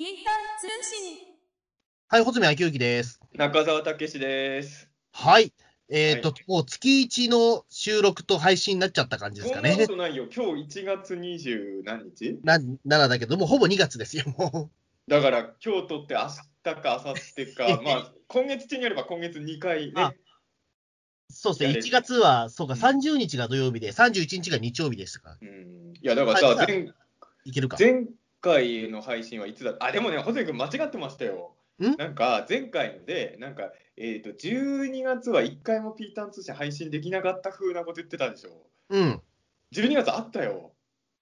ピータン通信。はい、穂積昭之です。中澤武史です。はい。えっ、と、はもう月一の収録と配信になっちゃった感じですかねそんなこ。とないよ。今日1月20何日？な、7だけど、もうほぼ2月ですよ、もだから今日撮って明日か明後日か、まあ今月中にやれば今月2回あね。う。そうですね、やれ1月は、そうか、うん30日が土曜日で、31日が日曜日でしたから、うん、いやだからさ、はい前いけるか。前回の配信はいつだ？あ、でもね、ホセ君間違ってましたよ。ん？なんか前回ので、なんか、えっ、と、12月は1回もピータン通信配信できなかった風なこと言ってたでしょ。うん。12月あったよ。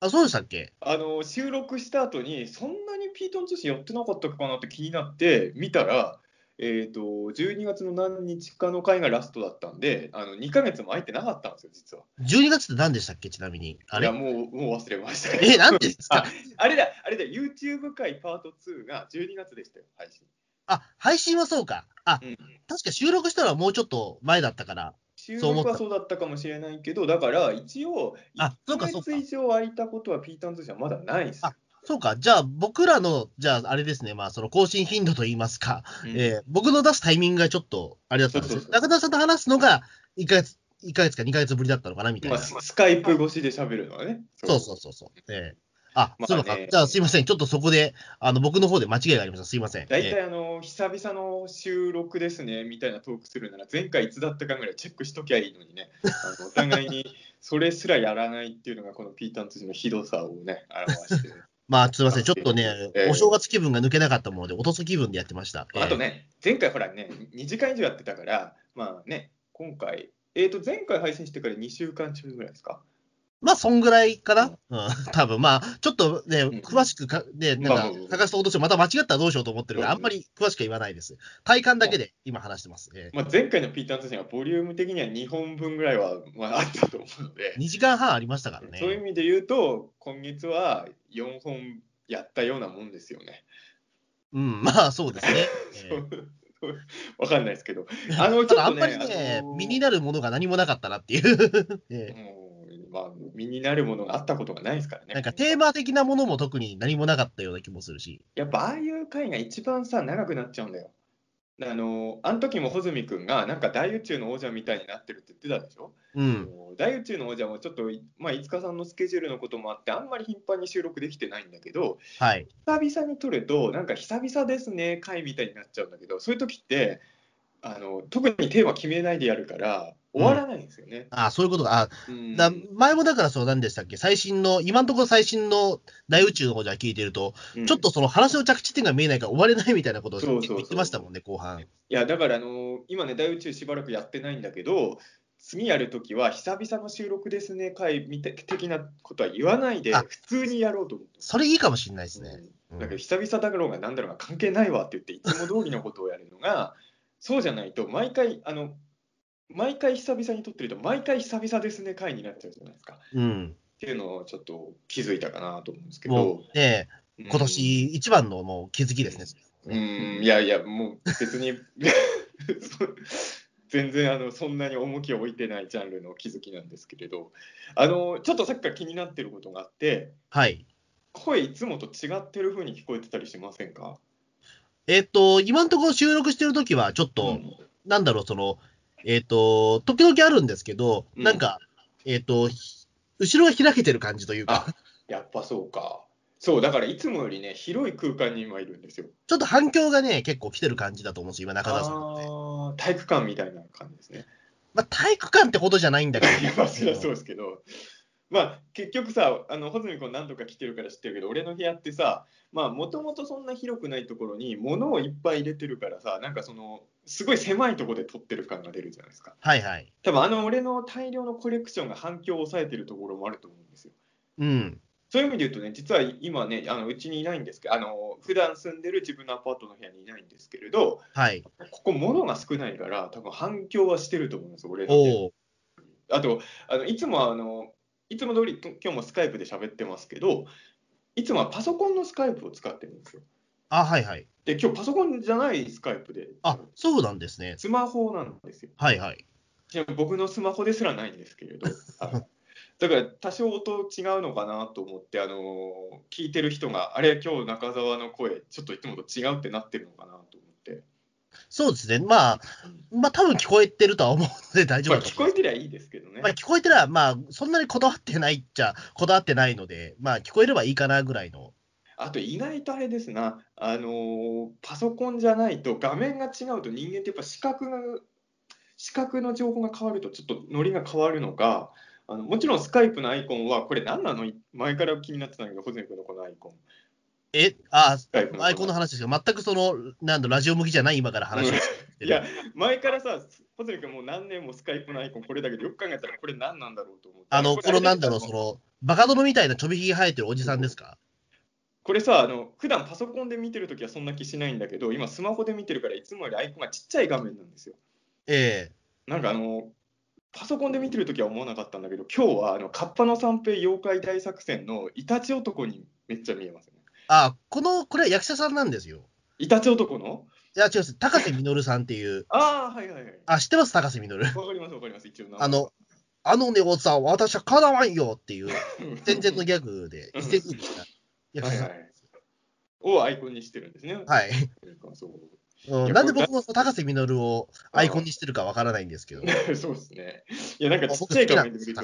あ、そうでしたっけ？あの収録した後にそんなにピートン通信やってなかったかなって気になって見たら、えー、と12月の何日かの回がラストだったんであの2ヶ月も空いてなかったんですよ実は ?12 月って何でしたっけ、ちなみに。あれ？いやもうもう忘れましたけどえ、何ですか？ああれだあれだ YouTube 回パート2が12月でしたよ配信、あ、配信はそうか。あ、うん、確か収録したのはもうちょっと前だったから。収録はそうだったかもしれないけどだから一応あそう1か月以上空いたことはピータン通信はまだないですよあそうか。じゃあ、僕らの、じゃあ、あれですね、まあ、その更新頻度といいますか、うんえー僕の出すタイミングがちょっと、あれだったんですよ中田さんと話すのが、1ヶ月、1ヶ月か2ヶ月ぶりだったのかな、みたいまあ、な。ススカイプ越しで喋るのはねそうそうそうそう。えーあ、まあねそうか。じゃあ、すいません。ちょっとそこで、あの、僕の方で間違いがありました。すいません。大え体あの、久々の収録ですねみたいなトークするなら前回いつだったかぐらいチェックしときゃいいのにねあのお互いにそれすらやらないっていうのがこのピータン通信のひどさをね表してるまあ、すいません。ちょっとね、ええお正月気分が抜けなかったもので、おとそ気分でやってました。えーあと。ね前回ほらね2時間以上やってたからまあね今回えー、と前回配信してから2週間中ぐらいですか？まあ、そんぐらいかな。うん、多分。まあ、ちょっとね、ん。詳しくか、ね、なんかまあまあまあ、探すと落として、また間違ったらどうしようと思ってるから、あんまり詳しくは言わないです。体感だけで今話してます。えまあ、前回のピータン通信はボリューム的には2本分ぐらいは、まあ、あったと思うので。2時間半ありましたからね。そういう意味で言うと今月は4本やったようなもんですよね。うん、まあそうですね。えーわかんないですけど、あのちょっとね、あんまりね、身になるものが何もなかったなっていう。えーもうまあ、身になるものがあったことがないですからね。なんかテーマ的なものも特に何もなかったような気もするし。やっぱああいう回が一番さ、長くなっちゃうんだよ。あのあの時も穂積君が、なんか大宇宙の王者みたいになってるって言ってたでしょ、うん。大宇宙の王者もちょっと、まあ、五日さんのスケジュールのこともあって、あんまり頻繁に収録できてないんだけど、はい。久々に撮ると、なんか久々ですね、回みたいになっちゃうんだけど、そういう時って、あの特にテーマ決めないでやるから、終わらないんですよね。あそういうことか。あうんだ前もだからそうなんでしたっけ？最新の、今のところ最新の大宇宙の方じゃ聞いてると、うんちょっとその話の着地点が見えないから終われないみたいなことを言ってましたもんね、後半。いやだからあの今ね大宇宙しばらくやってないんだけど次やるときは久々の収録ですね回みた的なことは言わないであ普通にやろうと思ってそれいいかもしれないですね。うんだけど久々だろうがなんだろうが関係ないわって言っていつも通りのことをやるのがそうじゃないと毎回あの毎回久々に撮ってると毎回久々ですね回になっちゃうじゃないですかっうん。ていうのをちょっと気づいたかなと思うんですけもどう、ね、うん今年一番のもう気づきですね。うんいやいや、もう別に 全然あのそんなに重きを置いてないジャンルの気づきなんですけれど、あのちょっとさっきから気になってることがあって、はい。声いつもと違ってる風に聞こえてたりしませんか？えっ、と、今のところ収録してるときは、ちょっと、うんなんだろう、その、えっ、と、時々あるんですけど、うんなんか、えっ、と、ひ後ろが開けてる感じというかあ、やっぱそうか。そう、だからいつもよりね、広い空間に今いるんですよ。ちょっと反響がね、結構来てる感じだと思うんですよ、今、中田さんって。あー体育館みたいな感じですね。まあ、体育館ってことじゃないんだけど。いや、まあ、そりゃそうですけど、まあ、結局さ、あの穂積君何度か来てるから知ってるけど、俺の部屋ってさ、まあ、もともとそんな広くないところに物をいっぱい入れてるからさ、なんかその、すごい狭いところで撮ってる感が出るじゃないですか。はいはい。多分あの俺の大量のコレクションが反響を抑えてるところもあると思うんですよ。うん。そういう意味で言うとね、実は今ね、あのうちにいないんですけど、あの普段住んでる自分のアパートの部屋にいないんですけれど、はい。ここ物が少ないから、多分反響はしてると思うんですよ、俺の。あとあのいつもはあのいつも通りと今日もスカイプで喋ってますけどいつもはパソコンのスカイプを使ってるんですよあ、はいはい。で今日パソコンじゃないスカイプであ、そうなんですね。スマホなんですよはいはい。僕のスマホですらないんですけれど だから多少音違うのかなと思って、あの聞いてる人が、あれ、今日中澤の声、ちょっといつもと違うってなってるのかなと思って。そうですね。まあ、まあ多分聞こえてるとは思うので大丈夫まあ、聞。こえてりゃいいですけどね。まあ聞こえてれば、まあそんなにこだわってないっちゃこだわってないので、まあ聞こえればいいかなぐらいの。あと意外とあれですな、あのーパソコンじゃないと画面が違うと人間ってやっぱ視覚が視覚の情報が変わるとちょっとノリが変わるのがあのもちろんスカイプのアイコンはこれ何なの？前から気になってたんだけど、ホズミ君のこのアイコン。え、あアイコンの話ですが、全くその、なんだ、ラジオ向きじゃない今から話をしてる。いや、前からさ、ホズミ君もう何年もスカイプのアイコンこれだけど、よく考えたらこれ何なんだろうと思って。あの、れこのなんだろう、その、バカ殿みたいなちょびひげ生えてるおじさんですか？これさ、あの普段パソコンで見てるときはそんな気しないんだけど、今スマホで見てるからいつもよりアイコンがちっちゃい画面なんですよ。えなんかあの、パソコンで見てるときは思わなかったんだけど、今日はあのカッパの三平妖怪大作戦のイタチ男にめっちゃ見えますね。あ、この、これは役者さんなんですよ。イタチ男の？いや、違うです。高瀬実さんっていう、ああ、はいはいはい。あ、知ってます？高瀬実。わかりますわかります、一応あの、あのね、おっさん、私はかなわんよっていう、戦前のギャグで、一世風靡した役者さん。はいはい。をアイコンにしてるんですね。はい。そううんなんで僕も高瀬実をアイコンにしてるかわからないんですけど。そうですね。いや、なんかちっちゃい画面で見ると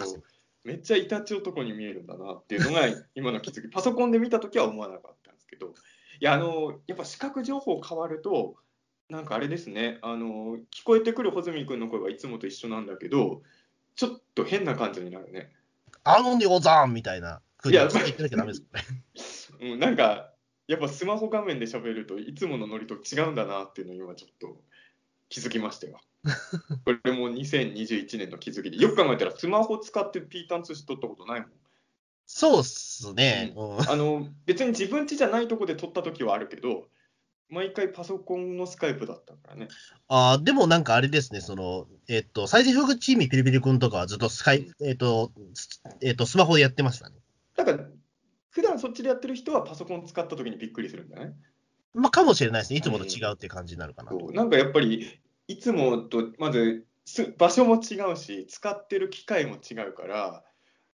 めっちゃイタチ男に見えるんだなっていうのが今の気づき。パソコンで見たときは思わなかったんですけど、いや、あの、やっぱ視覚情報変わると、なんかあれですね、あの、聞こえてくる穂積君の声はいつもと一緒なんだけど、ちょっと変な感じになるね。あのね、おざんみたいな風にいや言ってなきゃダメですよね。うん、なんか、やっぱスマホ画面で喋るといつものノリと違うんだなっていうのを今ちょっと気づきましたよ。これも2021年の気づきで、よく考えたらスマホ使ってピータン通信撮ったことないもん。そうっすね。うんあの別に自分家じゃないとこで撮った時はあるけど、毎回パソコンのスカイプだったからね。あーでもなんかあれですね、その、えっと、再生風チームピリピリ君とかはずっとスカイ、えっと、スえっと、スマホでやってましたね。だから、普段そっちでやってる人はパソコン使った時にびっくりするんだね。まあ、かもしれないですね。いつもと違うっていう感じになるかなうなんかやっぱりいつもとまずす場所も違うし使ってる機械も違うから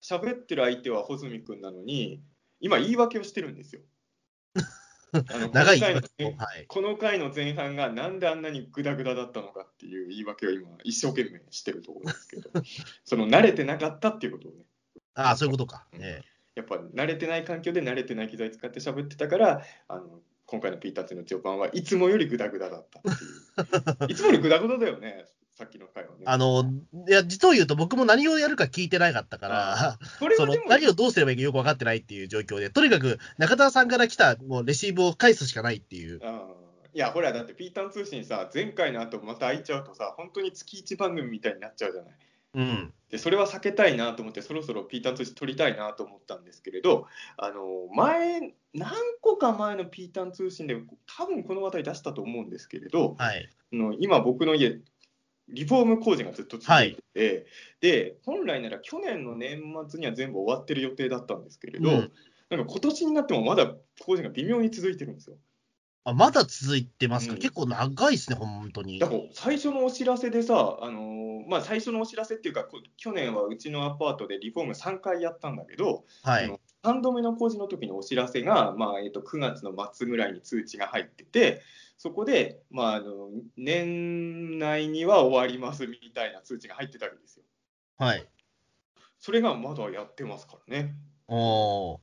喋ってる相手は穂積君なのに今言い訳をしてるんですよ。あの長いこの回の前半がなんであんなにグダグダだったのかっていう言い訳を今一生懸命してるところですけど その慣れてなかったっていうことをね。ああ、そういうことか。うん。え。やっぱ慣れてない環境で慣れてない機材使って喋ってたからあの今回のピータッツの序盤はいつもよりグダグダだったっていう。いつもよりグダグダだよねさっきの回はね。えあの、いや、実を言うと僕も何をやるか聞いてなかったから、そのそれはでも何をどうすればいいかよく分かってないっていう状況で、とにかく中田さんから来たもうレシーブを返すしかないっていう。いやほらだってピータン通信さ前回の後また開いちゃうとさ本当に月1番組みたいになっちゃうじゃないうん。でそれは避けたいなと思ってそろそろピータン通信撮りたいなと思ったんですけれどあの前何個か前のピータン通信で多分この話題出したと思うんですけれどはい。あの今僕の家リフォーム工事がずっと続いてて、で本来なら去年の年末には全部終わってる予定だったんですけれど、うんなんか今年になってもまだ工事が微妙に続いてるんですよ。あまだ続いてますか、うん結構長いですね、本当にだ。から最初のお知らせでさ、あのーまあ、最初のお知らせっていうか、こ去年はうちのアパートでリフォーム3回やったんだけど、はい。あの3度目の工事の時のお知らせが、まあえー、と9月の末ぐらいに通知が入ってて、そこで、まあ、あの年内には終わりますみたいな通知が入ってたわけですよ。はい。それがまだやってますからね。おー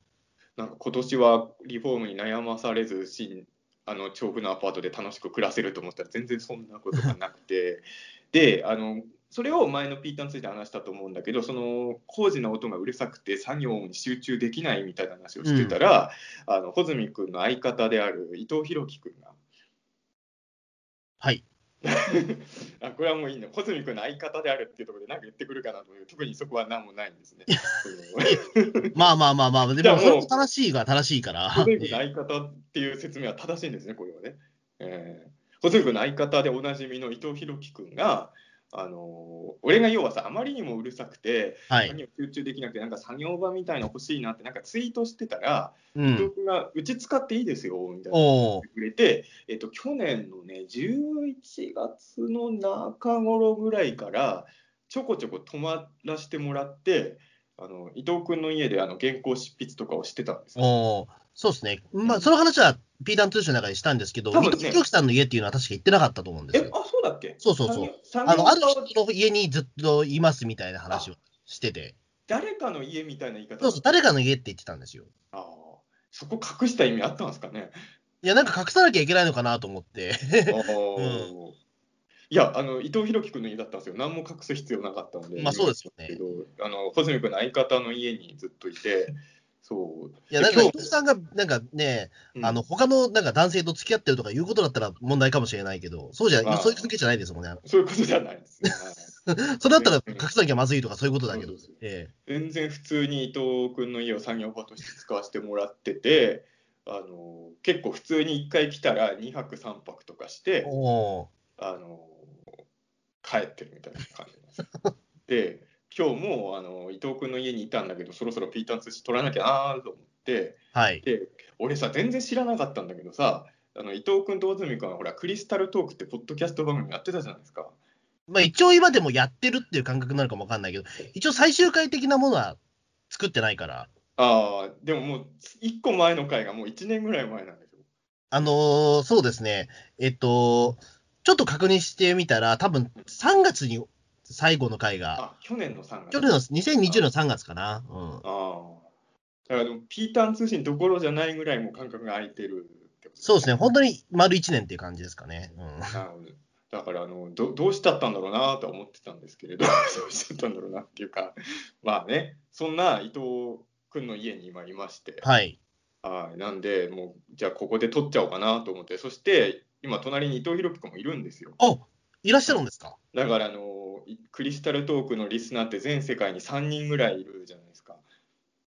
なんか今年はリフォームに悩まされず新あの調布のアパートで楽しく暮らせると思ったら全然そんなことがなくて であのそれを前のピーターについて話したと思うんだけどその工事の音がうるさくて作業に集中できないみたいな話をしてたら、あの穂積君の相方である伊藤博樹君がはい。あこれはもういいの穂積君の相方であるっていうところで何か言ってくるかなと思う特にそこは何もないんですね。まあまあまあまあ、でもそれも正しいが正しいから。ホズミ君の相方っていう説明は正しいんですね、これはね。えー、ホズミ君の相方でおなじみの伊藤博樹君が、あのー俺が要はさ、あまりにもうるさくて、はい。何を集中できなくて、なんか作業場みたいなの欲しいなって、なんかツイートしてたら、うん。伊藤君が、うち使っていいですよ、みたいな。おーくれて、えっと、去年のね、11月の中頃ぐらいから、ちょこちょこ泊まらせてもらって、あの伊藤君の家であの原稿執筆とかをしてたんですよ。そうですね。まあ、その話はピータン通信の中でしたんですけど、多分ね伊藤弘樹さんの家っていうのは確か行ってなかったと思うんですえ、よ。あ、そうだっけ？そうそうそう。産あの、ある人の家にずっといますみたいな話をしてて、誰かの家みたいな言い方そうそう、誰かの家って言ってたんですよ。あーそこ隠した意味あったんですかね？いや、なんか隠さなきゃいけないのかなと思って。うんいや、あの伊藤弘樹君の家だったんですよ。何も隠す必要なかったので。まあそうですよねあの穂積君の相方の家にずっといて、そう。いや、なんか伊藤さんが、なんかね、うんあの、他のなんか男性と付き合ってるとかいうことだったら問題かもしれないけど、そうじゃ、ああそういう関係じゃないですもんね。そういうことじゃないですね。は いそれだったら隠さなきゃまずいとかそういうことだけどそうです、え全然普通に伊藤君の家を作業場として使わせてもらってて、あの結構普通に1回来たら2泊3泊とかしえて、あの帰ってるみたいな感じですよ。で、今日もあの伊藤君の家にいたんだけど、そろそろピーターン通信取らなきゃなと思って、はい。で、俺さ、全然知らなかったんだけどさ、あの伊藤君と大住君はほら、クリスタルトークってポッドキャスト番組やってたじゃないですか。まあ一応今でもやってるっていう感覚なのかもわかんないけど、一応最終回的なものは作ってないから、ああ、でももう1個前の回がもう1年ぐらい前なんでしょ？あのーそうですね、えっと、ちょっと確認してみたら、多分3月に最後の回が、あ、去年の3月。去年の2020の3月かな。うん。ああ。だからでもピーターン通信どころじゃないぐらいもう間隔が空いてるってことそうですね、本当に丸1年っていう感じですかね。うん。なるほどだからあのどどうしちゃったんだろうなとは思ってたんですけれど どうしちゃったんだろうなっていうかまあねそんな伊藤君の家に今いまして、はい。はい、なんでもうじゃあここで撮っちゃおうかなと思ってそして今隣に伊藤弘樹君もいるんですよあいらっしゃるんですか？だからあのいクリスタルトークのリスナーって全世界に3人ぐらいいるじゃないですか。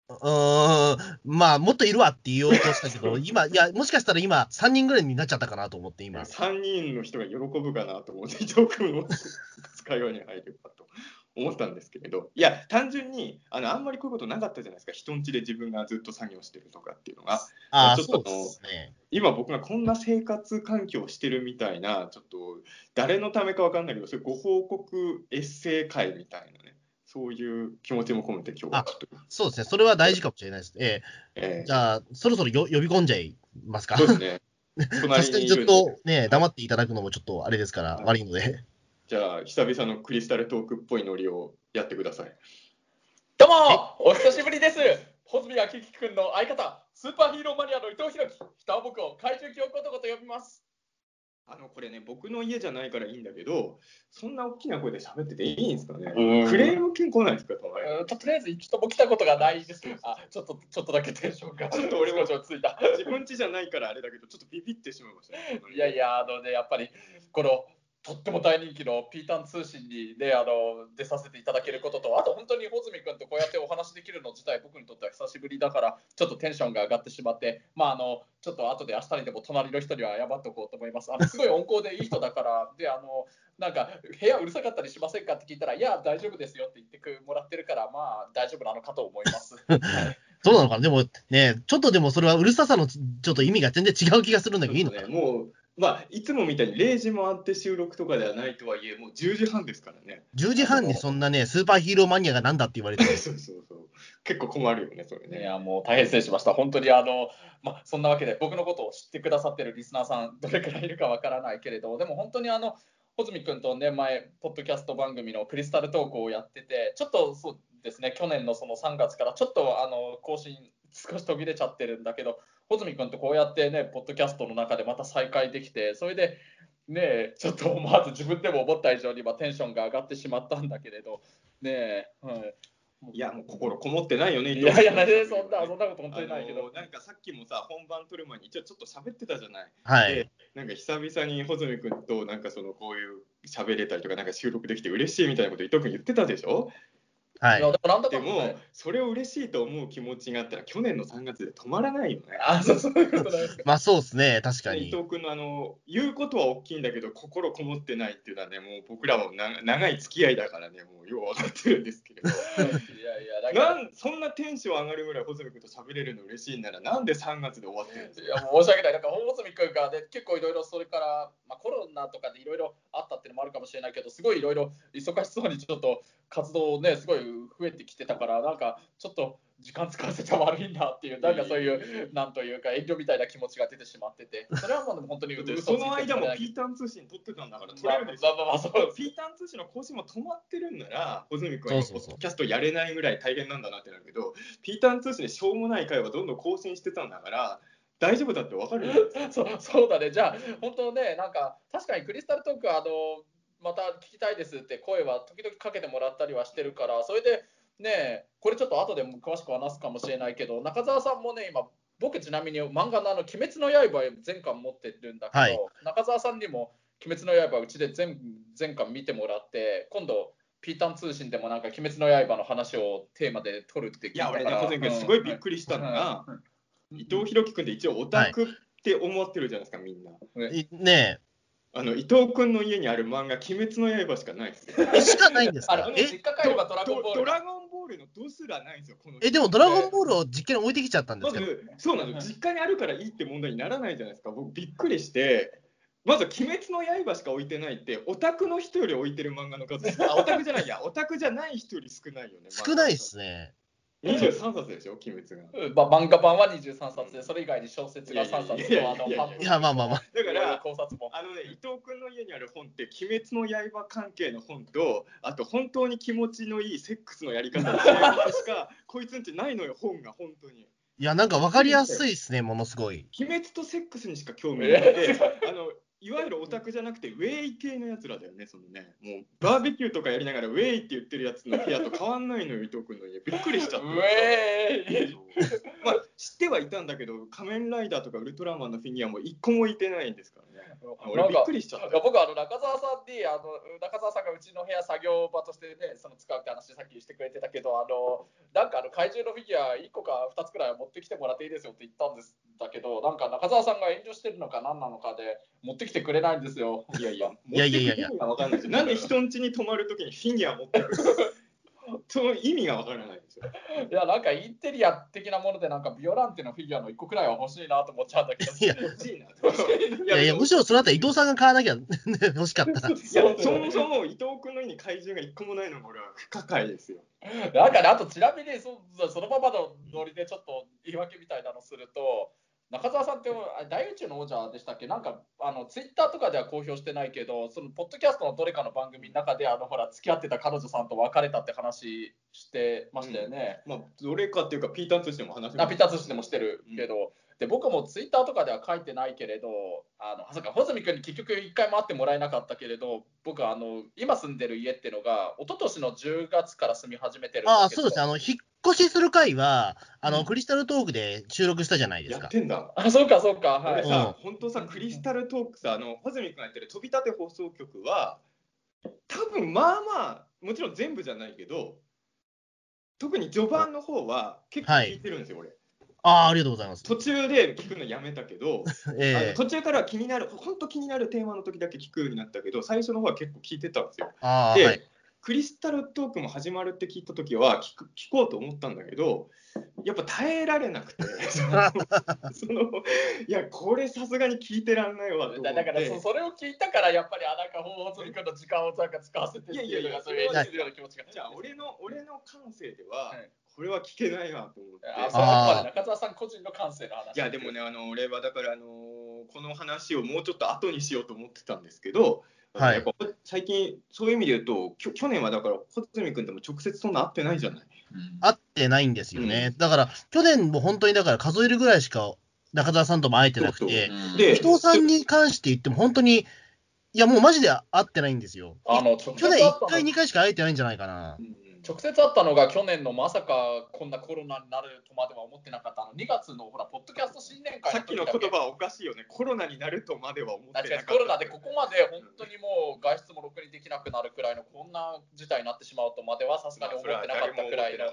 うーん、まあ、もっといるわって言おうとしたけど、今、いや、もしかしたら今、3人ぐらいになっちゃったかなと思って、今。3人の人が喜ぶかなと思って伊藤君も 会話に入ればと思ったんですけれどいや単純にあのあんまりこういうことなかったじゃないですか人ん家で自分がずっと作業してるとかっていうのがああ、ちょっとそうですね。今僕がこんな生活環境をしてるみたいなちょっと誰のためかわかんないけどそういうご報告エッセイ会みたいなねそういう気持ちも込めて今日はちょっと、そうですね。それは大事かもしれないです。えええじゃあ、そろそろよ呼び込んじゃいますか？そうですねさ隣すがにず っとね、黙っていただくのもちょっとあれですから、はい悪いので。じゃあ久々のクリスタルトークっぽいノリをやってください。どうもお久しぶりです。穂積明樹君の相方スーパーヒーローマニアの伊藤弘樹。人は僕を怪獣記憶男と呼びます。あのこれね僕の家じゃないからいいんだけどそんな大きな声で喋ってていいんですかね？うん。クレーム金来ないですかととりあえず一度も来たことがないです。あちょっとちょっとだけテンションがちょっと俺もついた。自分家じゃないからあれだけどちょっとビビってしまいましたねいやいやあのねやっぱりこのとっても大人気のピータン通信にねあの出させていただけることとあと本当に穂積君とこうやってお話できるの自体僕にとっては久しぶりだからちょっとテンションが上がってしまってまああのちょっと後で明日にでも隣の人には謝っておこうと思います。あのすごい温厚でいい人だからであのなんか部屋うるさかったりしませんかって聞いたらいや大丈夫ですよって言ってくもらってるからまあ大丈夫なのかと思います、は いそうなのか。なでもね、ちょっとでもそれはうるささのちょっと意味が全然違う気がするんだけど、いいのかな。ね。もうまあいつもみたいに0時回って収録とかではないとはいえもう10時半ですからね ?10 時半にそんなね、スーパーヒーローマニアがなんだって言われて、そうそうそう結構困るよねそれいねやもう大変失礼しました。本当にあの、まあ、そんなわけで僕のことを知ってくださってるリスナーさんどれくらいいるかわからないけれどでも本当にあの穂積君とね前ポッドキャスト番組のクリスタルトークをやっててちょっとそうですね去年のその3月からちょっとあの更新少し途切れちゃってるんだけど穂積君とこうやってねポッドキャストの中でまた再会できてそれでねちょっと思わず自分でも思った以上にまあテンションが上がってしまったんだけれどねはいいやもう心こもってないよねいやいや、なんでそんな、そんなこと本当にないけど。なんかさっきもさ本番撮る前に一応ちょっと喋ってたじゃないはいで。なんか久々に穂積君となんかそのこういう喋れたりとかなんか収録できて嬉しいみたいなこと伊藤君言ってたでしょ？はいなんだかでもそれを嬉しいと思う気持ちがあったら去年の3月で止まらないよね。あ、そうそういうことなんですか。まあそうですね、確かに。伊藤君のあの言うことは大きいんだけど心こもってないっていうのはねもう僕らもな長い付き合いだからねもうよう分かってるんですけれどいやいや、だから。なんそんなテンション上がるぐらい穂積君と喋れるの嬉しいならなんで3月で終わってるんですか？いやもう申し訳ない、なんか大積君がね、結構いろいろそれから、まあ、コロナとかでいろいろあったっていうのもあるかもしれないけど、すごいいろいろ忙しそうにちょっと活動ね、すごい増えてきてたから、なんかちょっと時間使わせちゃ悪いなっていう、なんかそういう、なんというか、遠慮みたいな気持ちが出てしまってて、それはもう本当にその間もピーターン通信撮ってたんだから撮まあれるでしょ。まあまあピーターン通信の更新も止まってるんなら、穂積君はポッドキャストやれないぐらい大変なんだなってなるけど、ピーターン通信でしょうもない回はどんどん更新してたんだから、大丈夫だってわかる。そうそうだね、じゃあ、本当ね、なんか、確かにクリスタルトーク、あのまた聞きたいですって声は時々かけてもらったりはしてるから、それでね、これちょっと後でも詳しく話すかもしれないけど、中澤さんもね、今、僕ちなみに漫画のあの鬼滅の刃全巻持ってるんだけど、はい。中澤さんにも鬼滅の刃うちで全全巻見てもらって、今度、ピータン通信でもなんか鬼滅の刃の話をテーマで取るって聞いいや、俺ね、たから。穂積君、すごいびっくりしたのが、うん。伊藤博樹君って一応オタクって思ってるじゃないですか、みんな。いねあの伊藤君の家にある漫画、鬼滅の刃しかないですしかないんですあかえ？の実家帰ればドラゴンボールドラゴンボールのドすらないんですよ、このえ、でもドラゴンボールを実験に置いてきちゃったんでますけど、ず、そうなの、実家にあるからいいって問題にならないじゃないですか、僕、びっくりして、まず、鬼滅の刃しか置いてないって、オタクの人より置いてる漫画の数、あ、オタク。じゃないや、オタクじゃない人より少ないよね。少ないっすね。23冊でしょ、鬼滅が。うんま漫画版は23冊で、それ以外に小説が3冊と、あの、いやまあまあまあだから考察も。あのね、伊藤君の家にある本って、鬼滅の刃関係の本と、あと本当に気持ちのいいセックスのやり方のしか、こいつんちないのよ、本が、本当に。いや、なんか分かりやすいっすね、ものすごい。鬼滅とセックスにしか興味なくて、あのいわゆるオタクじゃなくて、ウェイ系のやつらだよね、そのね、もうバーベキューとかやりながら、ウェイって言ってるやつの部屋と変わんないのよ、伊藤君の家。びっくりしちゃった。うえーいまあ、知ってはいたんだけど、仮面ライダーとかウルトラマンのフィギュアも一個もいてないんですからね。俺びっくりしちゃった。僕あの中澤さんにあの中澤さんがうちの部屋作業場としてねその使うって話さっきしてくれてたけどあのなんかあの怪獣のフィギュア1個か2つくらい持ってきてもらっていいですよって言ったんですだけどなんか中澤さんが遠慮してるのか何なのかで持ってきてくれないんですよ。いやいや、いやいや。いやいや持ってくる意味が分かんなんで人ん家に泊まるときにフィギュア持ってくるその意味が分からないんですよ。いやなんかインテリア的なものでなんかビオランテのフィギュアの1個くらいは欲しいなと思っちゃうんだけど。いや欲しいやいや、むしろそのあたり伊藤さんが買わなきゃね欲しかったら。い やそもそも伊藤君の家に怪獣が一個もないのが俺は不可解ですよ。なんかね、あとちなみにそそのままのノリでちょっと言い訳みたいなのすると、中澤さんってあ大宇宙の王者でしたっけ？なんかあのツイッターとかでは公表してないけど、そのポッドキャストのどれかの番組の中であのほら付き合ってた彼女さんと別れたって話してましたよね。まあ、どれかっていうか、ピーターンとしても話あピタツしてもしてるけど、で僕もツイッターとかでは書いてないけれど、あのあそうか穂積君に結局一回も会ってもらえなかったけれど、僕あの今住んでる家っていうのが一昨年の10月から住み始めてるんだけど。ああ、そうですね。あの、引っ越しする回は、あの、うんクリスタルトークで収録したじゃないですか。やってんだ。あ、そうか、そうか、はい。俺さ、本当さ、クリスタルトークさ、あの穂積君がやってる飛び立て放送局は、多分まあまあ、もちろん全部じゃないけど、特に序盤の方は結構聞いてるんですよ、俺。ああ、ありがとうございます。途中で聞くのやめたけど、あのええ途中からは気になる、本当気になるテーマの時だけ聞くようになったけど、最初の方は結構聞いてたんですよ。ああ、で、はい。クリスタルトークも始まるって聞いた時は聞く聞こうと思ったんだけど、やっぱ耐えられなくて、そのいや、これさすがに聞いてらんないわ。だだからそそれを聞いたからやっぱりあなんか放送君の時間をなんか使わせてっていやいやいやがそういう演じるような気持ちが。じゃあ俺の俺の感性では、はいこれは聞けないわと思って。あそ中澤さん個人の感性の話。いやでもね、あの俺はだから、あのこの話をもうちょっと後にしようと思ってたんですけど、はいやっぱ最近、そういう意味で言うと、きょ去年はだから、穂積君とも直接そんな会ってないじゃない。うん会ってないんですよね。だから、去年も本当にだから数えるぐらいしか中澤さんとも会えてなくそうて、うんで伊藤さんに関して言っても本当に、いやもうマジで会ってないんですよ。あの直接去年1会ったの？回、2回しか会えてないんじゃないかな。直接会ったのが去年のまさかこんなコロナになるとまでは思ってなかった。あの2月のほらポッドキャスト新年会さっきの言葉はおかしいよね、コロナになるとまでは思ってなかった。コロナでここまで本当に。もう外出もろくに。できなくなるくらいのこんな事態に。なってしまうとまではさすがに。思ってなかったくらいの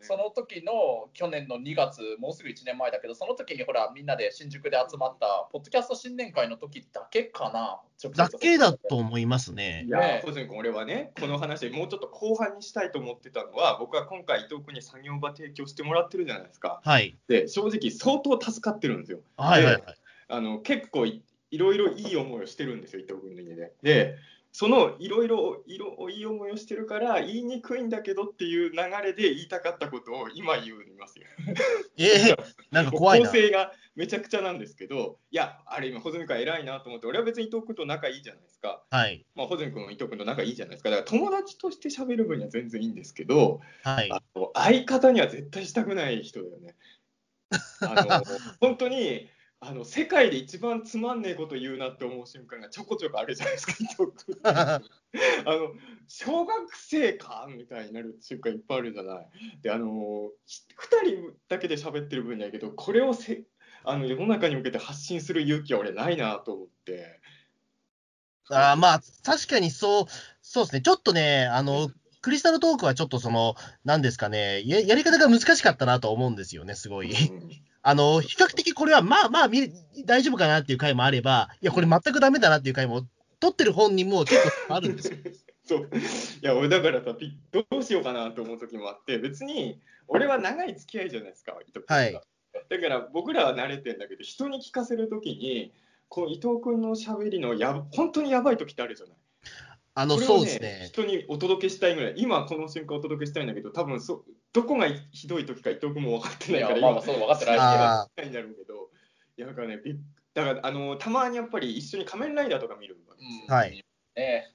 その時の去年の2月もうすぐ1年前だけどその時に。ほらみんなで新宿で集まったポッドキャスト新年会の時だけかなだけだと思いますねい。やね、小泉君、俺はね、この話でもうちょっと後半に。したいと思ってたのは、僕は今回、伊藤君に作業場提供してもらってるじゃないですか。はい。で、正直、相当助かってるんですよ。はいはいはい。あの結構い、いろいろいい思いをしてるんですよ、伊藤君の家で。で、そのいろいろおい思いをしてるから言いにくいんだけどっていう流れで言いたかったことを今言いますよ。えー、なんか怖いな。構成がめちゃくちゃなんですけど、いや、あれ今、穂積君偉いなと思って、俺は別に伊藤君と仲いいじゃないですか。はい。まあ、穂積君も伊藤君と仲いいじゃないですか。だから友達として喋る分には全然いいんですけど、はい、あの相方には絶対したくない人だよね。あの 本当にあの世界で一番つまんねえこと言うなって思う瞬間がちょこちょこあるじゃないですか、あの小学生かみたいになる瞬間いっぱいあるじゃない。で、あの2人だけで喋ってる分にはいいけど、これをせあの世の中に向けて発信する勇気は俺ないなと思って。あまあ、確かにそう、そうですね、ちょっとね、あの、クリスタルトークはちょっとその、なんですかねや、やり方が難しかったなと思うんですよね、すごい。うんあの、比較的これはまあまあ大丈夫かなっていう回もあれば、いや、これ全くダメだなっていう回も、撮ってる本人も結構あるんですよ。そう。いや俺だからさどうしようかなと思う時もあって別に俺は長い付き合いじゃないですか伊藤君はい、だから僕らは慣れてんだけど人に聞かせる時にこう伊藤君のしゃべりのや本当にやばい時ってあるじゃない。あの、ね、そうですね。人にお届けしたいぐらい、今この瞬間お届けしたいんだけど、多分そどこがひどい時か伊藤君も分かってないから、今、まあ、そう分かってないになるけど、いや、だからね、だからあのたまにやっぱり一緒に仮面ライダーとか見るわけですよ。はい。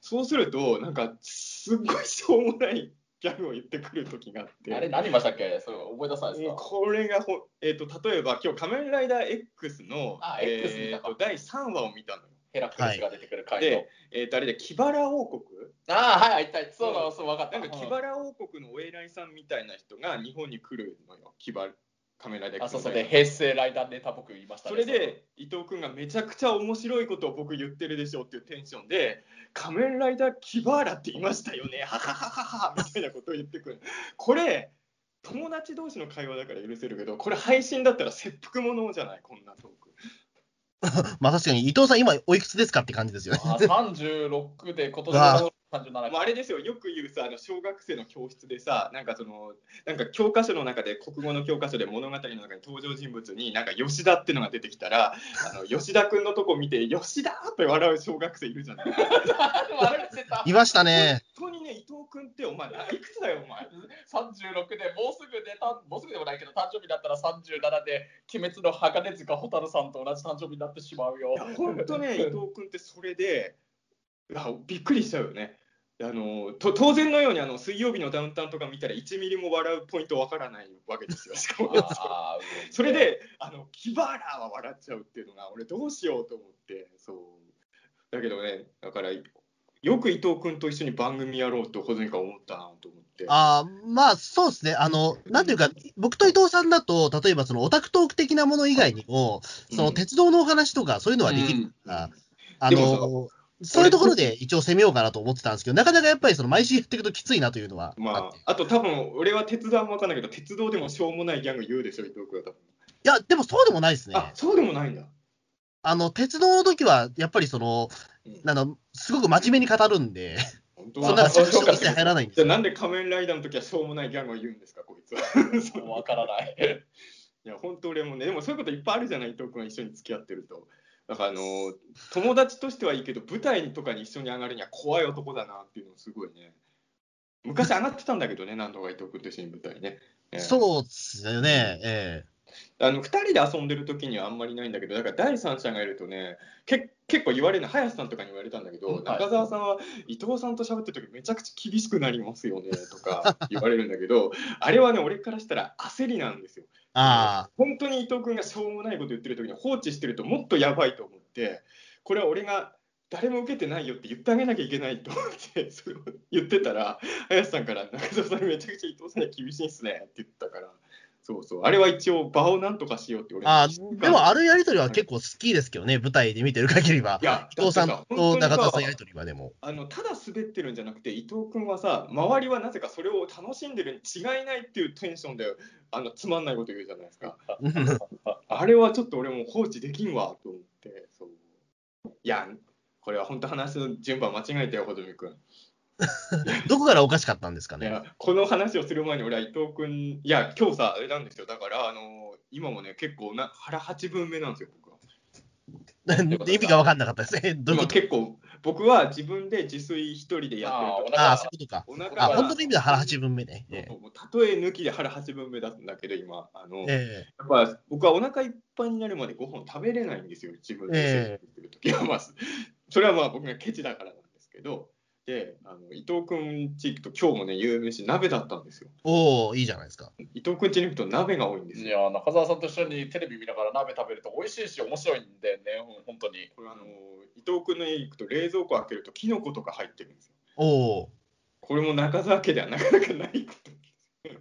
そうすると、なんか、すっごいしょうもないギャグを言ってくる時があって。あれ、何ましたっけ？それ覚え出さないですか？これがほ、えーと、例えば、今日仮面ライダー X のあ、X えー、第3話を見たのよ。ヘラクレスが出てくる回で、えー、とあれで、キバラ王国？ああ、はい、一体、そうだ、そう、分かった。なんか、キバラ王国のお偉いさんみたいな人が日本に来るのよ、キバカメラで。あ、そうそうで、平成ライダーネタ僕言いました、ね、それで、伊藤君がめちゃくちゃ面白いことを僕言ってるでしょっていうテンションで、仮面ライダーキバーラって言いましたよね、はははははみたいなことを言ってくる。これ、友達同士の会話だから許せるけど、これ配信だったら切腹ものじゃない、こんなトーク。まあ確かに伊藤さん、今おいくつですかって感じですよね。36で今年の37まあ、あれですよ、よく言うさ、あの小学生の教室でさ、なんかその、なんか教科書の中で、国語の教科書で物語の中に登場人物に、なんか吉田っていうのが出てきたら、あの吉田君のとこ見て、吉田って笑う小学生いるじゃないいましたね。本当にね、伊藤君って、お前、いくつだよ、お前。36で、もうすぐで、もうすぐでもないけど、誕生日だったら37で、鬼滅の鋼塚蛍さんと同じ誕生日になってしまうよ。本当ね、伊藤君ってそれで、あびっくりしちゃうよね。あのと当然のようにあの水曜日のダウンタウンとか見たら1ミリも笑うポイントわからないわけですよ。しかも。それであのキバーラーは笑っちゃうっていうのが俺どうしようと思って。そう。だけどねだからよく伊藤君と一緒に番組やろうと保存か思ったなと思って。あまあそうですね、あのなんていうか、僕と伊藤さんだと、例えばそのオタクトーク的なもの以外にも、その鉄道のお話とか、そういうのはできるから、うん、あのそういうところで一応攻めようかなと思ってたんですけど、なかなかやっぱりその毎週やっていくときついなというのはまあ、あと多分俺は鉄道は分かんないけど、鉄道でもしょうもないギャグ言うでしょ、伊藤君は多分。いや、でもそうでもないですね。あそうでもないんだ。あの、鉄道の時は、やっぱりその、うん、あの、すごく真面目に語るんで、本当？そんな着手一切入らないんですじゃあなんで仮面ライダーの時はしょうもないギャグを言うんですか、こいつは。分からない。いや、本当俺もね、でもそういうこといっぱいあるじゃない、伊藤君は一緒に付き合ってると。だからあの友達としてはいいけど舞台とかに一緒に上がるには怖い男だなっていうのすごいね昔上がってたんだけどね何度か伊藤君と一緒に舞台ね、えー、そうですよね。ええ。あの2人で遊んでる時にはあんまりないんだけどだから第三者がいるとねけ結構言われるの早瀬さんとかに言われたんだけど、中澤さんは伊藤さんと喋ってる時めちゃくちゃ厳しくなりますよねとか言われるんだけどあれはね俺からしたら焦りなんですよ。あ本当に伊藤君がしょうもないこと言ってる時に放置してるともっとやばいと思ってこれは俺が誰も受けてないよって言ってあげなきゃいけないと思ってそれを言ってたら林さんから中澤さんめちゃくちゃ伊藤さんに厳しいんすねって言ったからそうそう。あれは一応場をなんとかしようって俺あでもあるやりとりは結構好きですけどね、舞台で見てる限りは。いや、伊藤さんと中田さんやりとりはでも。あのただ滑ってるんじゃなくて、伊藤君はさ、周りはなぜかそれを楽しんでるに違いないっていうテンションで、あのつまんないこと言うじゃないですか。あれはちょっと俺も放置できんわと思って、そう。いや、これは本当話の順番間違えたよ、穂積君。どこからおかしかったんですかね？この話をする前に俺は伊藤君、いや、今日さ、あれなんですよ、だから、あの今もね、結構な腹8分目なんですよ、僕は。意味が分かんなかったですね。どういう今こと？結構、僕は自分で自炊一人でやってるとああ、そういうことか。お腹あ、が本当の意味では腹八分目ね。えもう例え抜きで腹八分目だったんだけど、今、あの、ええやっぱ僕はお腹いっぱいになるまでご飯食べれないんですよ、自分でえするときは、まあ、それはまあ僕がケチだからなんですけど、で、あの伊藤君ち行くと今日もね、有名し鍋だったんですよ。おおいいじゃないですか。伊藤君ちに行くと鍋が多いんですいよ。や中澤さんと一緒にテレビ見ながら鍋食べると美味しいし面白いんだよね、うん本当に。これあの伊藤君の家行くと冷蔵庫開けるとキノコとか入ってるんですよ。おおこれも中澤家ではなかなかないことですよ。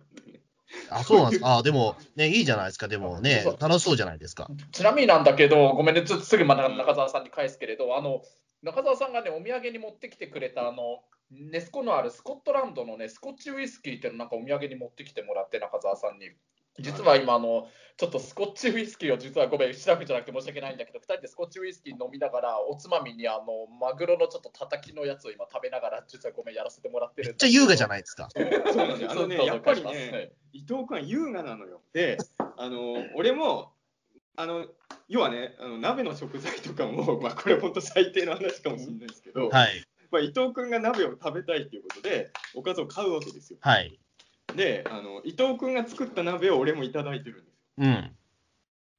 あ、そうなんですか。あ、でも、ね、いいじゃないですか。でもねそう、楽しそうじゃないですか。ちなみになんだけど、ごめんね、ちょっとすぐまた中澤さんに返すけれど、あの中澤さんがね、お土産に持ってきてくれたあのネスコのあるスコットランドのね、スコッチウイスキーっていうのなんかお土産に持ってきてもらって、中澤さんに。実は今あの、ちょっとスコッチウイスキーを実はごめん、シラフじゃなくて申し訳ないんだけど、2人でスコッチウイスキー飲みながら、おつまみにあのマグロのちょっとたたきのやつを今食べながら、実はごめん、やらせてもらってるめっちゃ優雅じゃいないですか。そうなんですよ。あのね、やっぱりね、伊藤君は優雅なのよ。で、あの俺も、あの要はね、あの鍋の食材とかも、まあ、これ本当最低の話かもしれないですけど、はい。まあ、伊藤君が鍋を食べたいっていうことで、おかずを買うわけですよ。はい。で、あの伊藤君が作った鍋を俺もいただいてるんですよ。うん。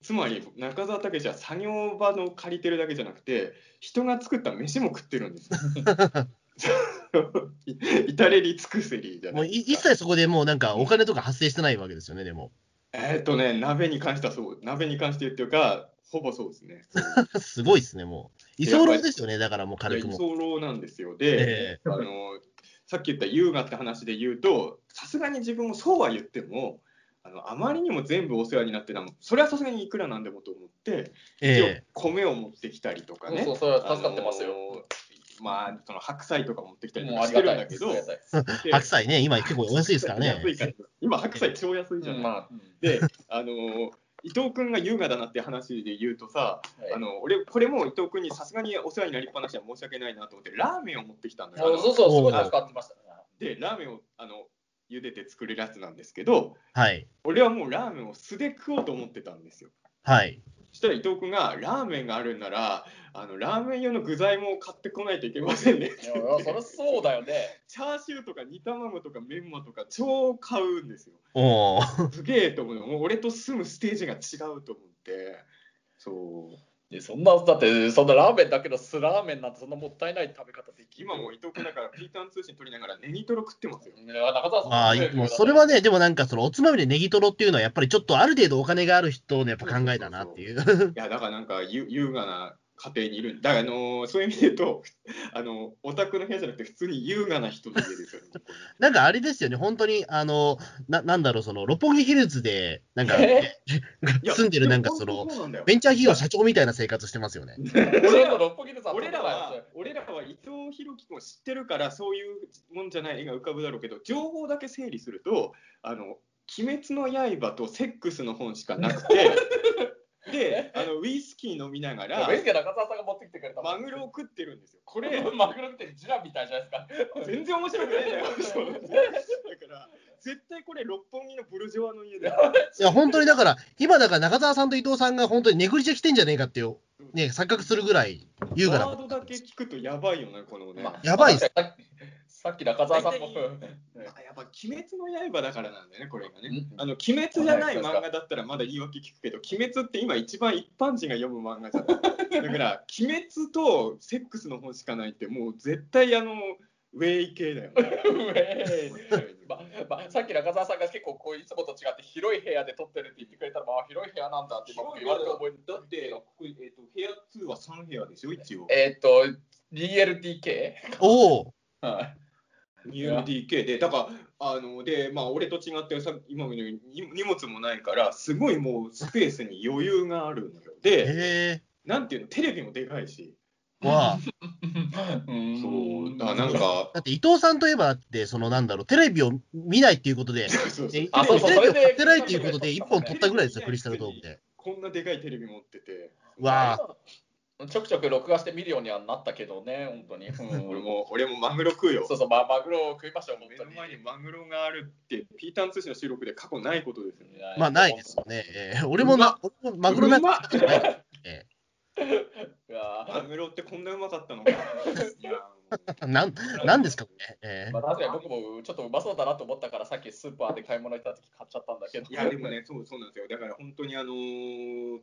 つまり、中澤武史は作業場の借りてるだけじゃなくて、人が作った飯も食ってるんです 至れり尽くせりじゃもうないい一切そこでもうなんかお金とか発生してないわけですよね、でも。えーっとね、鍋に関してはそう、鍋に関してっていうか、ほぼそうですね。すごいですね、もう。居候ですよね、だからもう軽くも。居候なんですよ。で、えあのさっき言った優雅って話で言うと、さすがに自分もそうは言っても、あのあまりにも全部お世話になってたの、それはさすがにいくらなんでもと思って、一応え米を持ってきたりとかね。そうそう、それは助かってますよ。まあ、その白菜とか持ってきたりかして。るんだけど、白菜ね、今結構お安いですからね。安いから今、白菜超安いじゃない。まあ、で、あの伊藤君が優雅だなって話で言うとさ、はいあの俺、これも伊藤君にさすがにお世話になりっぱなしは申し訳ないなと思って、ラーメンを持ってきたんだよ。そうそう、すごい助かってました。で、ラーメンをあの茹でて作れるやつなんですけど、はい。俺はもうラーメンを素で食おうと思ってたんですよ。はい。そしたら伊藤君が、ラーメンがあるんなら、あのラーメン用の具材も買ってこないといけませんねいやそりゃそうだよね。チャーシューとか煮卵とかメンマとか超買うんですよ。おーすげえと思うの。もう俺と住むステージが違うと思って。そう。でそんな、だって、そんなラーメンだけど、スラーメンなんてそんなもったいない食べ方できる今もう伊藤君だからピーターン通信取りながらネギトロ食ってますよ。いや中澤さんああ、もうそれはね、でもなんかそのおつまみでネギトロっていうのはやっぱりちょっとある程度お金がある人のやっぱ考えだなっていう。いやだからなんかゆ優雅な家庭にいる。だからあのーそういう意味で言うと、あのオタクの部屋じゃなくて普通に優雅な人の家ですよね。ここねなんかあれですよね、本当に、あの、ななんだろう、その六本木ヒルズで、なんか、え？い や住んでるなんかその、ベンチャー企業社長みたいな生活してますよね。俺らの六本木でさ、俺らは、俺らは伊藤博樹君を知ってるから、そういうもんじゃない絵が浮かぶだろうけど、情報だけ整理すると、あの、鬼滅の刃とセックスの本しかなくて、で、あのウイスキー飲みながらウイス、キー中澤さんが持ってきてくれたマグロを食ってるんですよ。これ、マグロってジラみたいじゃないですか。全然面白くないんだよ。だから、絶対これ、六本木のブルジョワの家だよ。いや、本当にだから、今だから中澤さんと伊藤さんが本当にネグリジェ来てんじゃねえかっていう、ね、錯覚するぐらい優雅なワードだけ聞くとやばいよね、このね。まあやばいっすさっき中澤さんも。あ やっぱ鬼滅の刃だからなんだよね、これがねん。あの鬼滅じゃない漫画だったらまだ言い訳聞くけど、鬼滅って今一番一般人が読む漫画じゃない。だから、鬼滅とセックスの本しかないって、もう絶対あの、ウェイ系だよね。ままさっき中澤さんが結構こういつもと違って広い部屋で撮ってるって言ってくれたら、まあ、広い部屋なんだって今僕言われて覚えてだって、ここえー、と部屋2は3部屋でしょ、一応。えーっと 2LDK? おお、はい 2LDK で、だから、あので、まあ、俺と違ってさ、今のように荷物もないから、すごいもうスペースに余裕があるのよ。で、へなんていうの、テレビもでかいし。え、わあ。そう、だなんか、だって伊藤さんといえばだって、そのなんだろう、テレビを見ないっていうことで、そうテレビを買ってないっていうことで、一本取ったぐらいですよ、クリスタルドームで。こんなでかいテレビ持ってて、わあ、ちょくちょく録画して見るようにはなったけどね、本当に。うん 俺も、俺もマグロ食うよ。そうそう、まあ、マグロを食いましょう、本当に。目の前にマグロがあるって、ピーターン通信の収録で過去ないことですよね。まあないですよね。ええ俺もな、俺もマグロなんか食ったことないからええいやーアムロってこんなうまかったのか。いやなんなんですか、これ？えまあ、確かに僕もちょっとうまそうだなと思ったから、さっきスーパーで買い物行った時買っちゃったんだけど。いやでもね、そうそうなんですよ。だから本当にあのー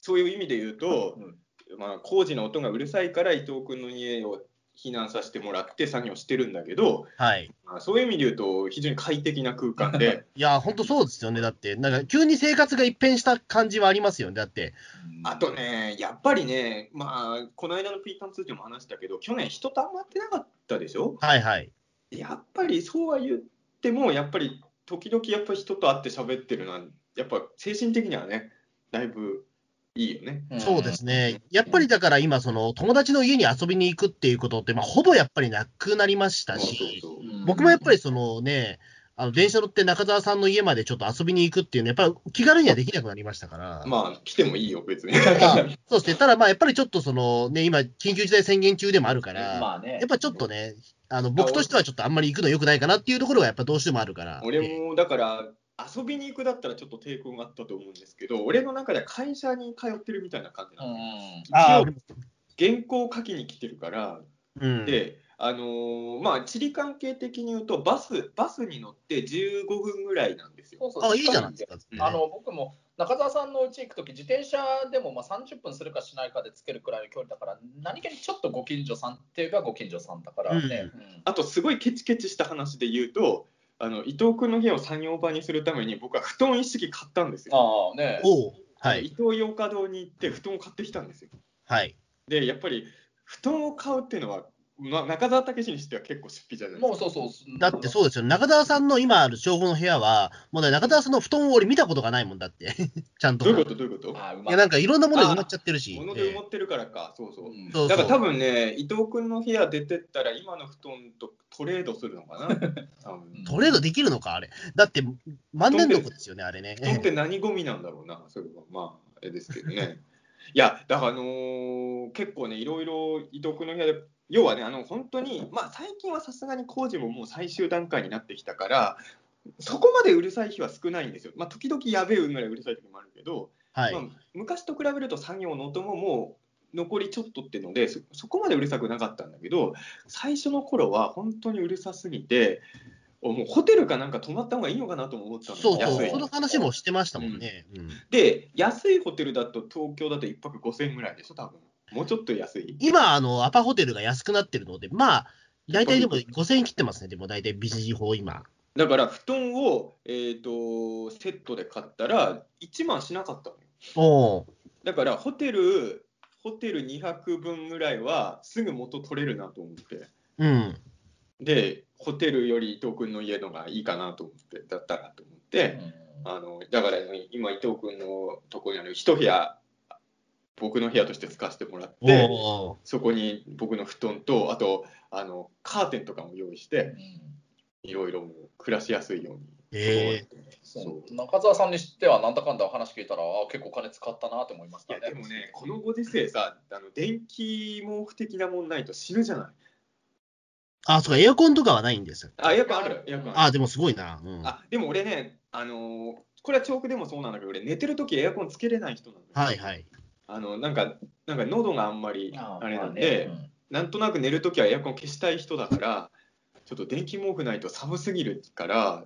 そういう意味で言うと、うんまあ工事の音がうるさいから伊藤君の家を避難させてもらって作業してるんだけど、ーはい。まあ、そういう意味で言うと非常に快適な空間で、いや、本当そうですよね。だって、なんか急に生活が一変した感じはありますよね。だって、あとね、やっぱりね、まあこの間のピータン2でも話したけど、去年人とあんま会ってなかったでしょ？はいはい。やっぱりそうは言っても、やっぱり時々やっぱり人と会って喋ってるのは、やっぱ精神的にはね、だいぶいいよね。んそうですね。やっぱりだから今、その友達の家に遊びに行くっていうことって、まあ、ほぼやっぱりなくなりましたそうそうし、僕もやっぱりそのね、あの電車乗って中澤さんの家までちょっと遊びに行くっていうのは、やっぱり気軽にはできなくなりましたから。まあ来てもいいよ、別に。まあそうですね。ただまあやっぱりちょっとそのね、今、緊急事態宣言中でもあるから、まあねやっぱちょっとね、あの僕としてはちょっとあんまり行くの良くないかなっていうところがやっぱどうしてもあるから。俺もだから遊びに行くだったらちょっと抵抗があったと思うんですけど俺の中では会社に通ってるみたいな感じなんあ一応原稿を書きに来てるから。うん、であのーまあ地理関係的に言うとバスバスに乗って15分ぐらいなんですよ。そうそう。あ、いいじゃないですか。うん。あの僕も中澤さんの家行くとき、自転車でもまあ30分するかしないかでつけるくらいの距離だから、何気にちょっとご近所さんって言えばご近所さんだからね。うん。あとすごいケチケチした話で言うとあの伊藤君の部屋を作業場にするために僕は布団一式買ったんですよ、ああね。おうはあの伊い。藤洋華堂に行って布団を買ってきたんですよはい。でやっぱり布団を買うっていうのは、まあ、中澤武史にしては結構出費じゃないですかもうそうそう。だってそうですよ。中澤さんの今ある正午の部屋は、もうね、中澤さんの布団を俺見たことがないもんだって。ちゃんと。どういうこと？どういうこと？いや。なんかいろんなもので埋まっちゃってるし。物で埋まってるからか、そうそう。だから多分ね、伊藤君の部屋出てったら、今の布団とトレードするのかな。トレードできるのか、あれ。だって、万年床ですよね、あれね。布団って何ゴミなんだろうな、それは。まあ、あれですけどね。いや、だから、あのー結構ね、いろいろ伊藤君の部屋で、要はね、あの本当に、まあ、最近はさすがに工事ももう最終段階になってきたから、そこまでうるさい日は少ないんですよ。まあ、時々やべえぐらいうるさい時もあるけど、はいま。あ、昔と比べると作業の音ももう残りちょっとっていうのでそそこまでうるさくなかったんだけど最初の頃は本当にうるさすぎておもうホテルかなんか泊まった方がいいのかなとも思ったのそうそう、安いその話もしてましたもんね。うんで安いホテルだと東京だと1泊5000円ぐらいでしょ多分もうちょっと安い？今、あの、アパホテルが安くなってるので、まあ、大体でも5000円切ってますね、でも大体ビジ法今。だから布団を、えー、とセットで買ったら1万しなかったのよ。おーだからホテルホテル2泊分ぐらいはすぐ元取れるなと思って。うん。でホテルより伊藤君の家のがいいかなと思ってだったらと思って、あのだから今伊藤君のところにある一部屋僕の部屋として使わせてもらってそこに僕の布団とあとあのカーテンとかも用意していろいろ暮らしやすいように。中澤さんにしてはなんだかんだお話聞いたらあ結構お金使ったなって思いましでもねこのご時世さあの電気毛布的なもんないと死ぬじゃない。あ、そうか、エアコンとかはないんですよ。あエアコンあるエアコンある。あ、でもすごいな。うん、あでも俺ねあのーこれはチョークでもそうなんだけど俺寝てる時エアコンつけれない人なのよ。はいはい。あのなんかなんか喉があんまりああれなんまで、あねなんとなく寝るときはエアコン消したい人だから、ちょっと電気毛布ないと寒すぎるから、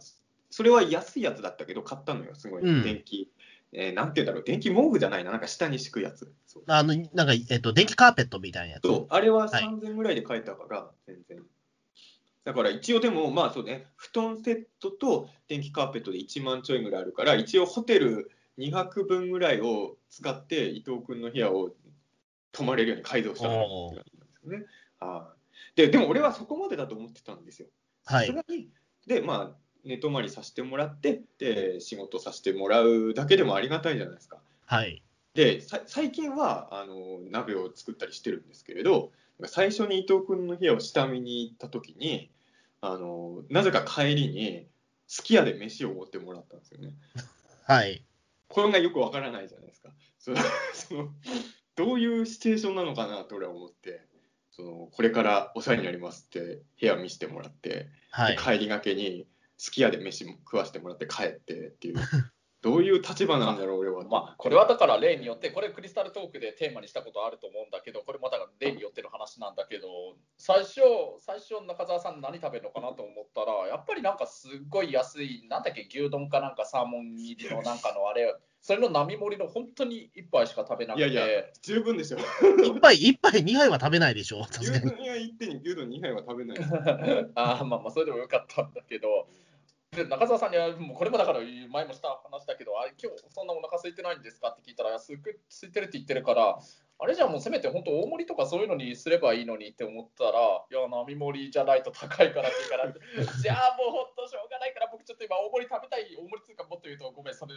それは安いやつだったけど、買ったのよ、すごい。うん電気、えーなんて言うんだろう、電気毛布じゃないな、なんか下に敷くやつ。あの、なんか、えっと、電気カーペットみたいなやつ。そうあれははい3000ぐらいで買えたから、全然。だから一応でも、まあそうね、布団セットと電気カーペットで1万ちょいぐらいあるから、一応ホテル2泊分ぐらいを使って、伊藤君の部屋を泊まれるように改造したのって感じなんですよね。はいででも俺はそこまでだと思ってたんですよ。はいで、まあ、寝泊まりさせてもらってで、仕事させてもらうだけでもありがたいじゃないですか。はい。で、さ最近はあの鍋を作ったりしてるんですけれど、最初に伊藤君の部屋を下見に行った時に、あのなぜか帰りに、すき家で飯を持ってもらったんですよね。はい。これがよくわからないじゃないですか。その そのどういうシチュエーションなのかなと俺は思って、そのこれからお世話になりますって部屋見せてもらって、はいで。帰りがけにすき家で飯も食わしてもらって帰ってっていう どういう立場なんだろう、俺は。まあ、これはだから例によって、これクリスタルトークでテーマにしたことあると思うんだけど、これまた例によっての話なんだけど、最初、最初中澤さん何食べるのかなと思ったら、やっぱりなんかすっごい安い、なんだっけ、牛丼かなんかサーモン入りのなんかのあれ、それの並盛りの本当に1杯しか食べなくて。いやいや、十分でしょ。一杯、一杯二杯は食べないでしょ。牛丼屋行ってに牛丼2杯は食べない。あーまあまあそれでもよかったんだけどで中澤さんにはもうこれもだから前もした話だけどあ今日そんなお腹空いてないんですかって聞いたらすく空いてるって言ってるからあれじゃもうせめて本当大盛りとかそういうのにすればいいのにって思ったらいや並盛りじゃないと高いからって言うから じゃあもう本当しょうがないから僕ちょっと今大盛り食べたい大盛りつうかもっと言うとごめんそれ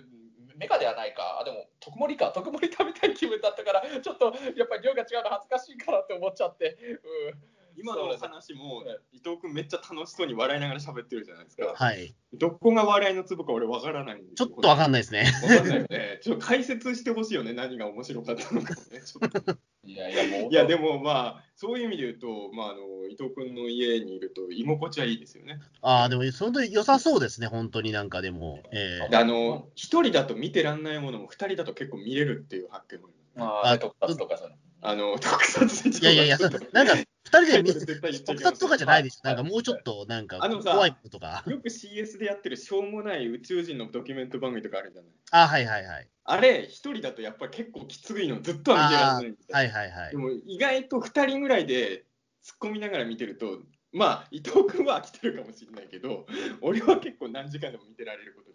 メカではないか。あでも特盛りか。特盛り食べたい気分だったからちょっとやっぱり量が違うの恥ずかしいからって思っちゃって、うん、今のお話も伊藤君めっちゃ楽しそうに笑いながら喋ってるじゃないですか。はい。どこが笑いのツボか俺わからないんですちょっとわかんないですね。わかんないよね。ちょっと解説してほしいよね、何が面白かったのかね。ちょっといやいやもういや、でもまあ、そういう意味で言うと、まあ、あの伊藤君の家にいると居心地はいいですよね。ああ、でも、その良さそうですね、本当になんかでも。ええであの一人だと見てらんないものも二人だと結構見れるっていう発見もあります。まあ、特撮とかそのあの特撮いやいやいや、なんか、二人で見絶対言っちゃいけ特撮とかじゃないです。なんかもうちょっと、なんか怖いこととか。よく CS でやってるしょうもない宇宙人のドキュメント番組とかあるじゃない。あはいはいはい。あれ、一人だとやっぱり結構きついのずっとは見てられないみたいな。はいはいはいで。も意外と2人ぐらいで突っ込みながら見てると、まあ伊藤君は飽きてるかもしれないけど、俺は結構何時間でも見てられること。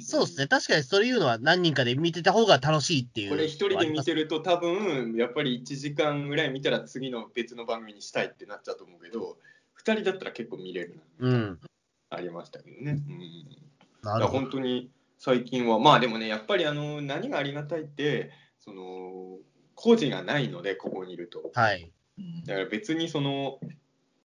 そうですね、確かにそういうのは何人かで見てた方が楽しいっていう。これ一人で見てると多分やっぱり1時間ぐらい見たら次の別の番組にしたいってなっちゃうと思うけど、2人だったら結構見れるな、うん。ありましたけどね。うんなるほど。本当に最近は、まあでもね、やっぱりあの何がありがたいって、その工事がないので、ここにいると。はい。だから別にその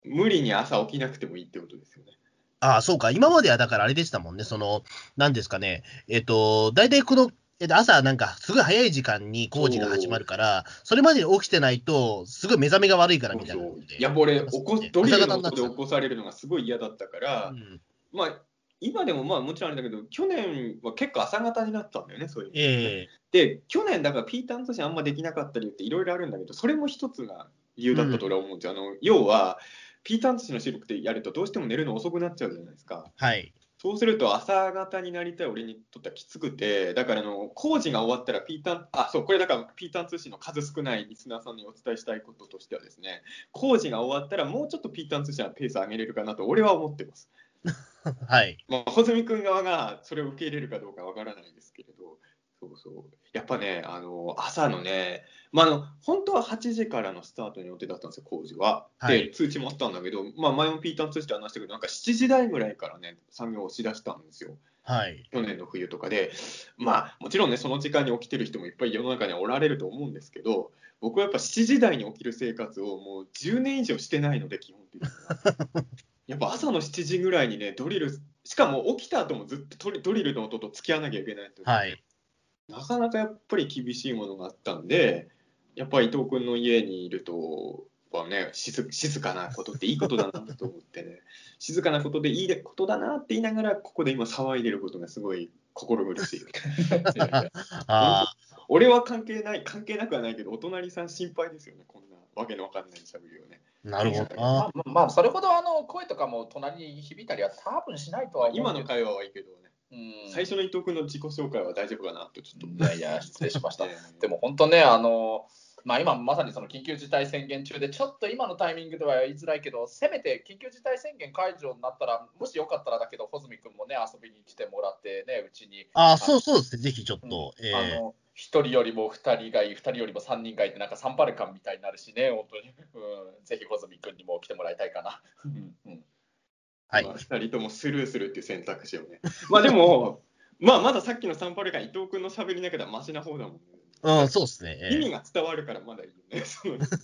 無理に朝起きなくてもいいってことですよね。ああ、そうか。今まではだからあれでしたもんね。その、なんですかね。えっ、と、大体この、えっと、朝なんかすごい早い時間に工事が始まるから、それまでに起きてないと、すごい目覚めが悪いからみたいなことで。いや、俺、起こドリルの音で起こされるのがすごい嫌だったから、うんまあ、今でもまあもちろんあれだけど、去年は結構朝方になったんだよね、そういうええで、去年、だからピーターン通信あんまできなかった理由っていろいろあるんだけど、それも一つが理由だったと俺は思うんですよ。あの要は、ピーターン通信の収録ってやるとどうしても寝るの遅くなっちゃうじゃないですか。はい。そうすると朝方になりたい俺にとってはきつくて、だからあの工事が終わったらピーターン、あ、そう、これだからピーターン通信の数少ないリスナーさんにお伝えしたいこととしてはですね、工事が終わったらもうちょっとピーターン通信はペース上げれるかなと俺は思ってます。はい。まあ、穂積君側がそれを受け入れるかどうかわからないですけれど、そうそう。やっぱね、あの朝のね、まあ、あの本当は8時からのスタートの予定だったんですよ、工事は。はいで、通知もあったんだけど、まあ、前もピーターン通知で話したけど、なんか7時台ぐらいからね、作業をしだしたんですよ。はい。去年の冬とかで、まあ、もちろんね、その時間に起きてる人もいっぱい世の中にはおられると思うんですけど、僕はやっぱ7時台に起きる生活をもう10年以上してないので、基本的には。やっぱ朝の7時ぐらいにね、ドリル、しかも起きた後もずっとドリドリルの音と付き合わなきゃいけないという、はい。なかなかやっぱり厳しいものがあったんで、やっぱり伊藤君の家にいると、はね、静静かなことっていいことだなと思ってね、静かなことでいいことだなって言いながら、ここで今騒いでることがすごい心苦しい。俺は関係ない、関係なくはないけど、お隣さん心配ですよね、こんなわけのわかんない喋りをね。あ、なるほどまあな。まあまあ、それほどあの声とかも隣に響いたりは多分しないとは今の会話はいいけどね、うん最初の伊藤君の自己紹介は大丈夫かなとちょっと。いやいや、失礼しました。えーでも本当ね、あのまあ、今まさにその緊急事態宣言中で、ちょっと今のタイミングでは言いづらいけど、せめて緊急事態宣言解除になったら、もしよかったらだけど、穂積君もね、遊びに来てもらってね、うちに。ああ、そうそうですね。ぜひちょっと。えあえの1人よりも2人がいい、2人よりも3人がいいって、なんかサンパルカンみたいになるしね、本当に。うん、ぜひ穂積君にも来てもらいたいかな。うんうんはいまあ、2人ともスルーするっていう選択肢をね。まあでも、まあまださっきのサンパルカン、伊藤君の喋りなければマシな方だもんね。うん、そうですね。ええ意味が伝わるからまだいいよね。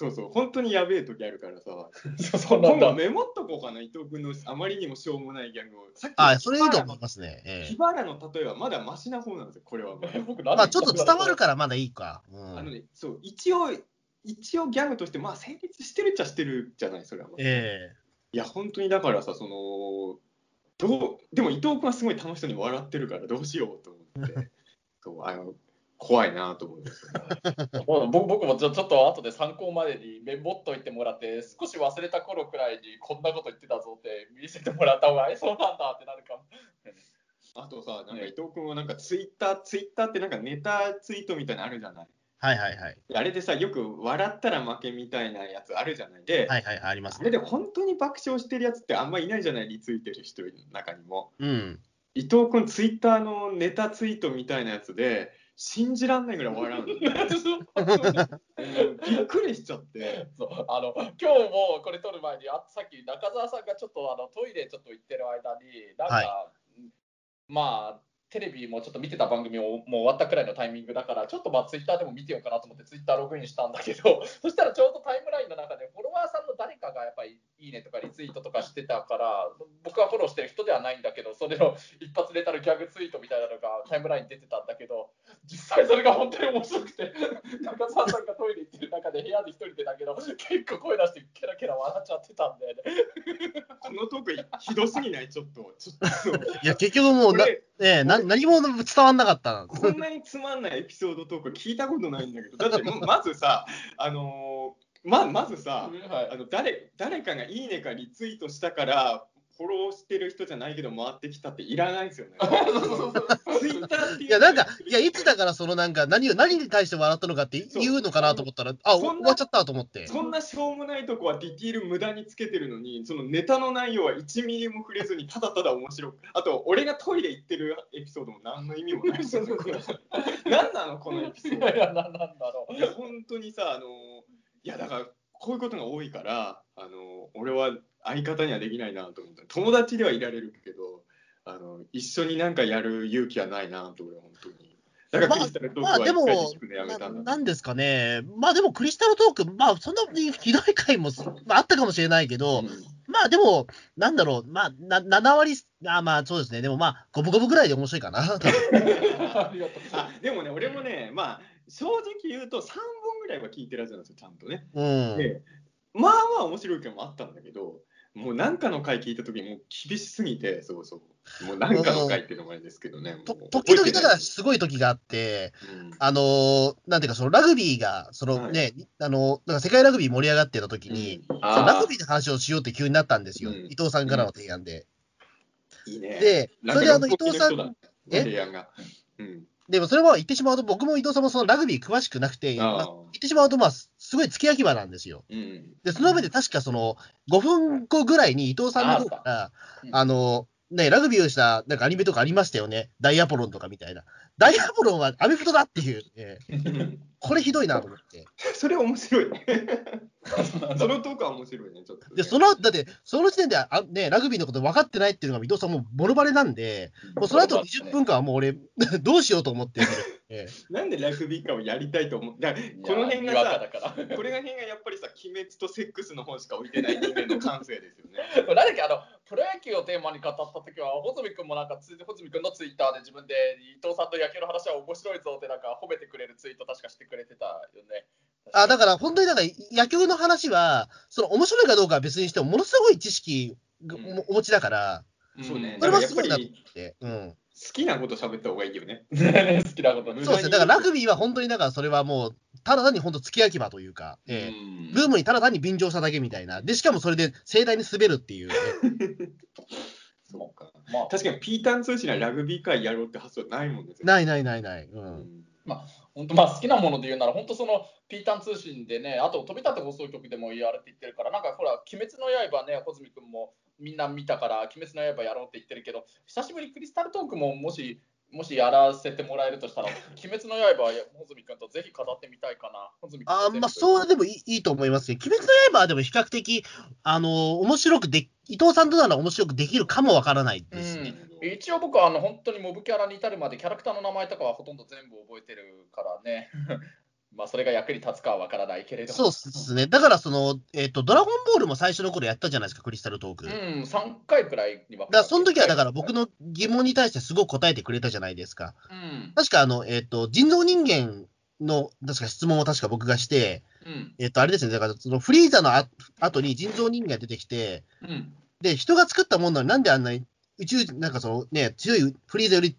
そうそう、本当にやべえ時あるからさ。そ うそうなんだ今度。メモっとこうかな、伊藤君のあまりにもしょうもないギャグを。さっきあそれいいとの思いますね。ええヒバラの例えはまだマシな方なんですよ、これは。僕まあ、ちょっと伝わるからまだいいか。うん、あのね、そう、一応、一応ギャグとして、まあ成立してるっちゃしてるじゃない、それは。えいや、本当にだからさ、その、どうでも伊藤君はすごい楽しそうに笑ってるからどうしようと思って そうあの怖いなと思うんですよ、ね、僕僕もちょちょっと後で参考までにメモっといてもらって少し忘れた頃くらいにこんなこと言ってたぞって見せてもらった方がそうなんだってなるかも。あとさ、なんか伊藤君はなんかツイッター、ツイッターってなんかネタツイートみたいなのあるじゃない。はいはいはい。あれでさ、よく笑ったら負けみたいなやつあるじゃない。で、はいはいはい、ありますあれで本当に爆笑してるやつってあんまいないじゃない、リツイートる人の中にも。うん。伊藤君、ツイッターのネタツイートみたいなやつで、信じらんないぐらい笑うの。びっくりしちゃって。そうあの今日もこれ撮る前にあさっき中澤さんがちょっとあのトイレちょっと行ってる間になんか、はまあテレビもちょっと見てた番組をもう終わったくらいのタイミングだからちょっとまあツイッターでも見てようかなと思ってツイッターログインしたんだけど そしたらちょうどタイムラインの中でフォロワーさんの誰かがやっぱりいいねとかリツイートとかしてたから僕はフォローしてる人ではないんだけどそれの一発ネタのギャグツイートみたいなのがタイムラインに出てたんだけど実際それが本当に面白くて中澤さんがトイレ行ってる中で部屋で一人でだけど結構声出してケラケラ笑っちゃってたんだよね。このトークひどすぎない、ちょっと。ちょっといや、結局もうねな、何も伝わんなかった。こんなにつまんないエピソードトーク聞いたことないんだけど、だってまずさ、あのーままずさ、はいあの誰誰かがいいねかリツイートしたから、フォローしてる人じゃないけど回ってきたっていらないですよね。ツイッターっていういや、なんか、いや、いつだから、そのなんか、何を、何に対して笑ったのかって言うのかなと思ったら、あ、終わっちゃったと思って。そんなしょうもないとこはディティール無駄につけてるのに、そのネタの内容は1ミリも触れずに、ただただ面白く、あと、俺がトイレ行ってるエピソードも何の意味もないですよね。これ何なの、このエピソードいやなんだろう。いや本当にさあのいやだからこういうことが多いからあの俺は相方にはできないなと思った。友達ではいられるけどあの一緒になんかやる勇気はないなと俺は本当に。だからクリスタルトークはまあでも一回で聞くのやめたんだ、ななんですかね、まあでもクリスタルトーク、まあそんなにひどい回も、まあ、あったかもしれないけど、まあでも、なんだろう、まあな7割、あまあそうですね、でもまあ、五分五分ぐらいで面白いかな、ありがとう。あでもね俺もねまあ正直言うと3本ぐらいは聞いてるはずなんですよちゃんとね。うん。でまあまあ面白い回もあったんだけどもう何かの回聞いた時もう厳しすぎてそうそう。もう何かの回っていうのもあれですけどね。時々だからすごい時があって、うん。あのーなんていうか、そのラグビーが、そのね、あの、なんか世界ラグビー盛り上がってた時に、うん。ラあグビーの話をしようって急になったんですよ、うん。伊藤さんからの提案で。ーいいね。で、それであの伊藤さん、え？提案が。うん。でもそれは言ってしまうと、僕も伊藤さんもそのラグビー詳しくなくて、まあ言ってしまうと、まあ、すごい付け焼き場なんですよ。うん。で、その上で確かその、5分後ぐらいに伊藤さんの方から、うんあの、ね、ラグビーをしたなんかアニメとかありましたよね。ダイアポロンとかみたいな。ダイアポロンはアメフトだっていう、えー これひどいなと思って。それ面白い。そのトークは面白いね、ちょっとね。で、その、だって、その時点で、あね、ラグビーのこと分かってないっていうのが伊藤さんもうボロバレなんで、もうその後20分間はもう俺、どうしようと思って、えーなんでラグビーカーをやりたいと思うだからこの辺がさ、だから。これが辺がやっぱりさ、鬼滅とセックスの本しか置いてない人間の感性ですよね。何だっけあのプロ野球をテーマに語った時は穂積君もなんかつ穂積君のツイッターで自分で伊藤さんと野球の話は面白いぞってなんか褒めてくれるツイート確かしてくれてたよね。あ、だから本当になんか野球の話は、その面白いかどうかは別にしても、ものすごい知識おお持ちだから、そうねそれはすごいなと思って。うん。好きなこと喋った方がいいよね。ね 好きなことそうですね。だからラグビーは本当にだからそれはもう、ただ単に本当付け焼き場というか、ええうんブームにただ単に便乗しただけみたいな。で、しかもそれで盛大に滑るっていう、ね。そうか。まあ確かにピータン通信はラグビー会やろうって発想ないもんね。ないないないない。う。うんん本当まあ好きなもので言うなら本当そのピータン通信でねあと飛び立て放送局でも言われて言ってるからなんかほら鬼滅の刃ね穂積君もみんな見たから鬼滅の刃やろうって言ってるけど久しぶりクリスタルトークももしもしやらせてもらえるとしたら 鬼滅の刃は穂積君とぜひ語ってみたいかな。あーまあ、そうでもいいと思いますけど、鬼滅の刃はでも比較的、あのー面白くで、伊藤さんとなら面白くできるかもわからないです。ね。うん、一応僕はあの本当にモブキャラに至るまでキャラクターの名前とかはほとんど全部覚えてるからねまあそれが役に立つかはわからないけれどそうですね。だから、その、えっ、と、ドラゴンボールも最初の頃やったじゃないですか、クリスタルトーク。だかうん3回くらいにはら、その時は、だから僕の疑問に対してすごく答えてくれたじゃないですか。うん確か、あの、えっ、と、人造人間の、確か質問を確か僕がして、うんえっ、と、あれですね、だから、そのフリーザのあ後に人造人間が出てきて、うんで、人が作ったものなのになんであんなに宇宙人、なんかそのね、強い、フリーザより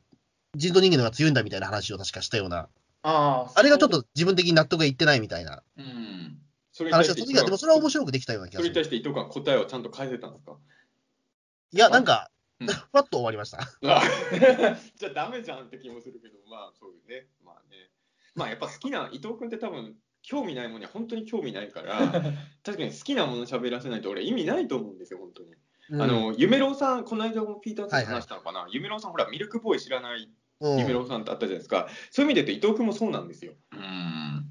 人造人間の方が強いんだみたいな話を確かしたような、あああれがちょっと自分的に納得がいってないみたいなうん。それに対話をしてした時は、でもそれは面白くできたような気それに。対して伊藤答えをちゃんと返せたんですか？いや、なんか、うんふわっと終わりました。あ じゃあダメじゃんって気もするけど、まあそうね。まあね。まあやっぱ好きな、伊藤君って多分興味ないものには本当に興味ないから、確かに好きなもの喋らせないと俺意味ないと思うんですよ、本当に。うんあの、夢郎さん、この間もピーターさんと話したのかな、夢郎さんほら、ミルクボーイ知らないうん夢郎さんってあったじゃないですか。そういう意味で言うと伊藤君もそうなんですよ。うん。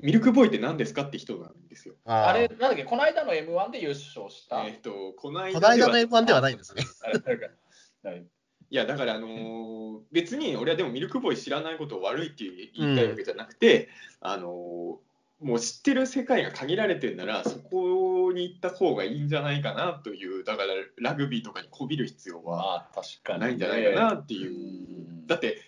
ミルクボーイって何ですかって人なんですよ。あれ、なんだっけ、この間の M1 で優勝した。えっ、と、この間この間の F1 ではないんですね。いいやだからあのー別に俺はでもミルクボーイ知らないことを悪いって言いたいわけじゃなくて、あのーもう知ってる世界が限られてるならそこに行った方がいいんじゃないかなというだからラグビーとかにこびる必要は。ないんじゃないかなっていう、うんだって